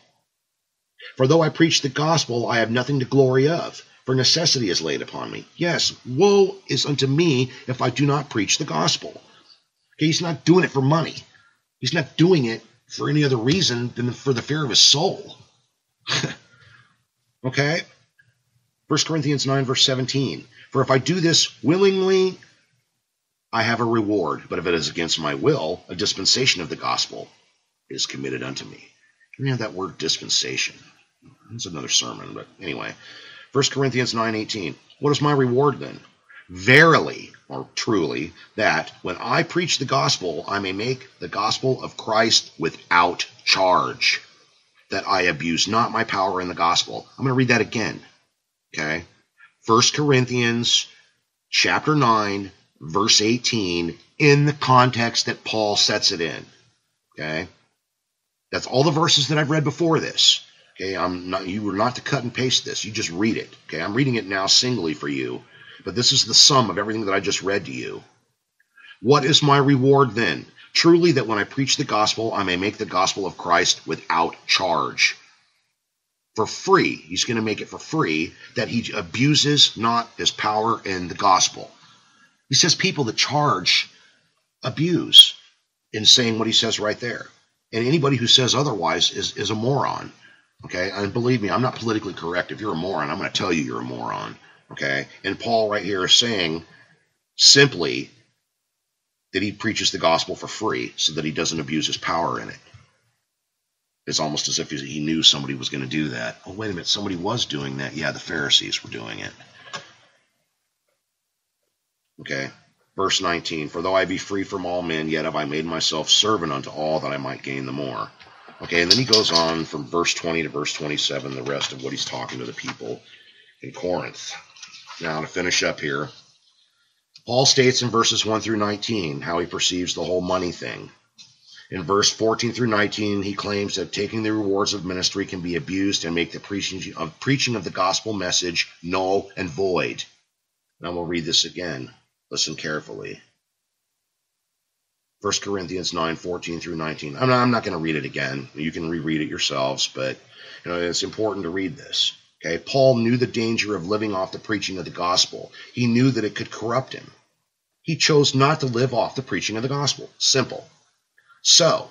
For though I preach the gospel, I have nothing to glory of, for necessity is laid upon me. Yes, woe is unto me if I do not preach the gospel. Okay, he's not doing it for money. He's not doing it for any other reason than for the fear of his soul. okay? 1 Corinthians 9, verse 17. For if I do this willingly, I have a reward. But if it is against my will, a dispensation of the gospel is committed unto me. You have that word dispensation. It's another sermon, but anyway. 1 Corinthians 9:18. What is my reward then? Verily, or truly, that when I preach the gospel, I may make the gospel of Christ without charge, that I abuse not my power in the gospel. I'm going to read that again. Okay? 1 Corinthians chapter 9, verse 18, in the context that Paul sets it in. Okay? That's all the verses that I've read before this. Okay, I'm not you were not to cut and paste this. You just read it. Okay, I'm reading it now singly for you, but this is the sum of everything that I just read to you. What is my reward then? Truly that when I preach the gospel, I may make the gospel of Christ without charge. For free. He's going to make it for free, that he abuses not his power in the gospel. He says people that charge abuse in saying what he says right there. And anybody who says otherwise is, is a moron. Okay, and believe me, I'm not politically correct. If you're a moron, I'm going to tell you you're a moron. Okay, and Paul right here is saying simply that he preaches the gospel for free so that he doesn't abuse his power in it. It's almost as if he knew somebody was going to do that. Oh, wait a minute, somebody was doing that. Yeah, the Pharisees were doing it. Okay, verse 19 For though I be free from all men, yet have I made myself servant unto all that I might gain the more. Okay, and then he goes on from verse 20 to verse 27, the rest of what he's talking to the people in Corinth. Now, to finish up here, Paul states in verses 1 through 19 how he perceives the whole money thing. In verse 14 through 19, he claims that taking the rewards of ministry can be abused and make the preaching of, preaching of the gospel message null and void. Now we'll read this again. Listen carefully. 1 Corinthians 9, 14 through 19. I'm not, not going to read it again. You can reread it yourselves, but you know, it's important to read this. Okay, Paul knew the danger of living off the preaching of the gospel. He knew that it could corrupt him. He chose not to live off the preaching of the gospel. Simple. So,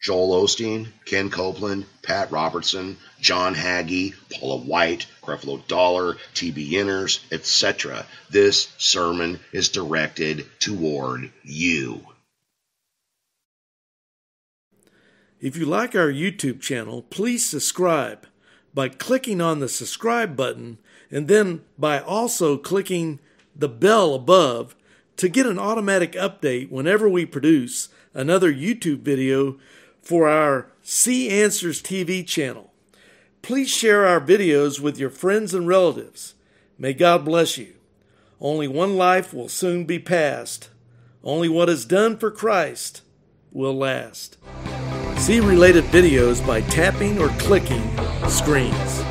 Joel Osteen, Ken Copeland, Pat Robertson, John Hagee, Paula White, Creflo Dollar, T.B. Inners, etc. This sermon is directed toward you. If you like our YouTube channel, please subscribe by clicking on the subscribe button and then by also clicking the bell above to get an automatic update whenever we produce another YouTube video for our See Answers TV channel. Please share our videos with your friends and relatives. May God bless you. Only one life will soon be passed. Only what is done for Christ will last. See related videos by tapping or clicking screens.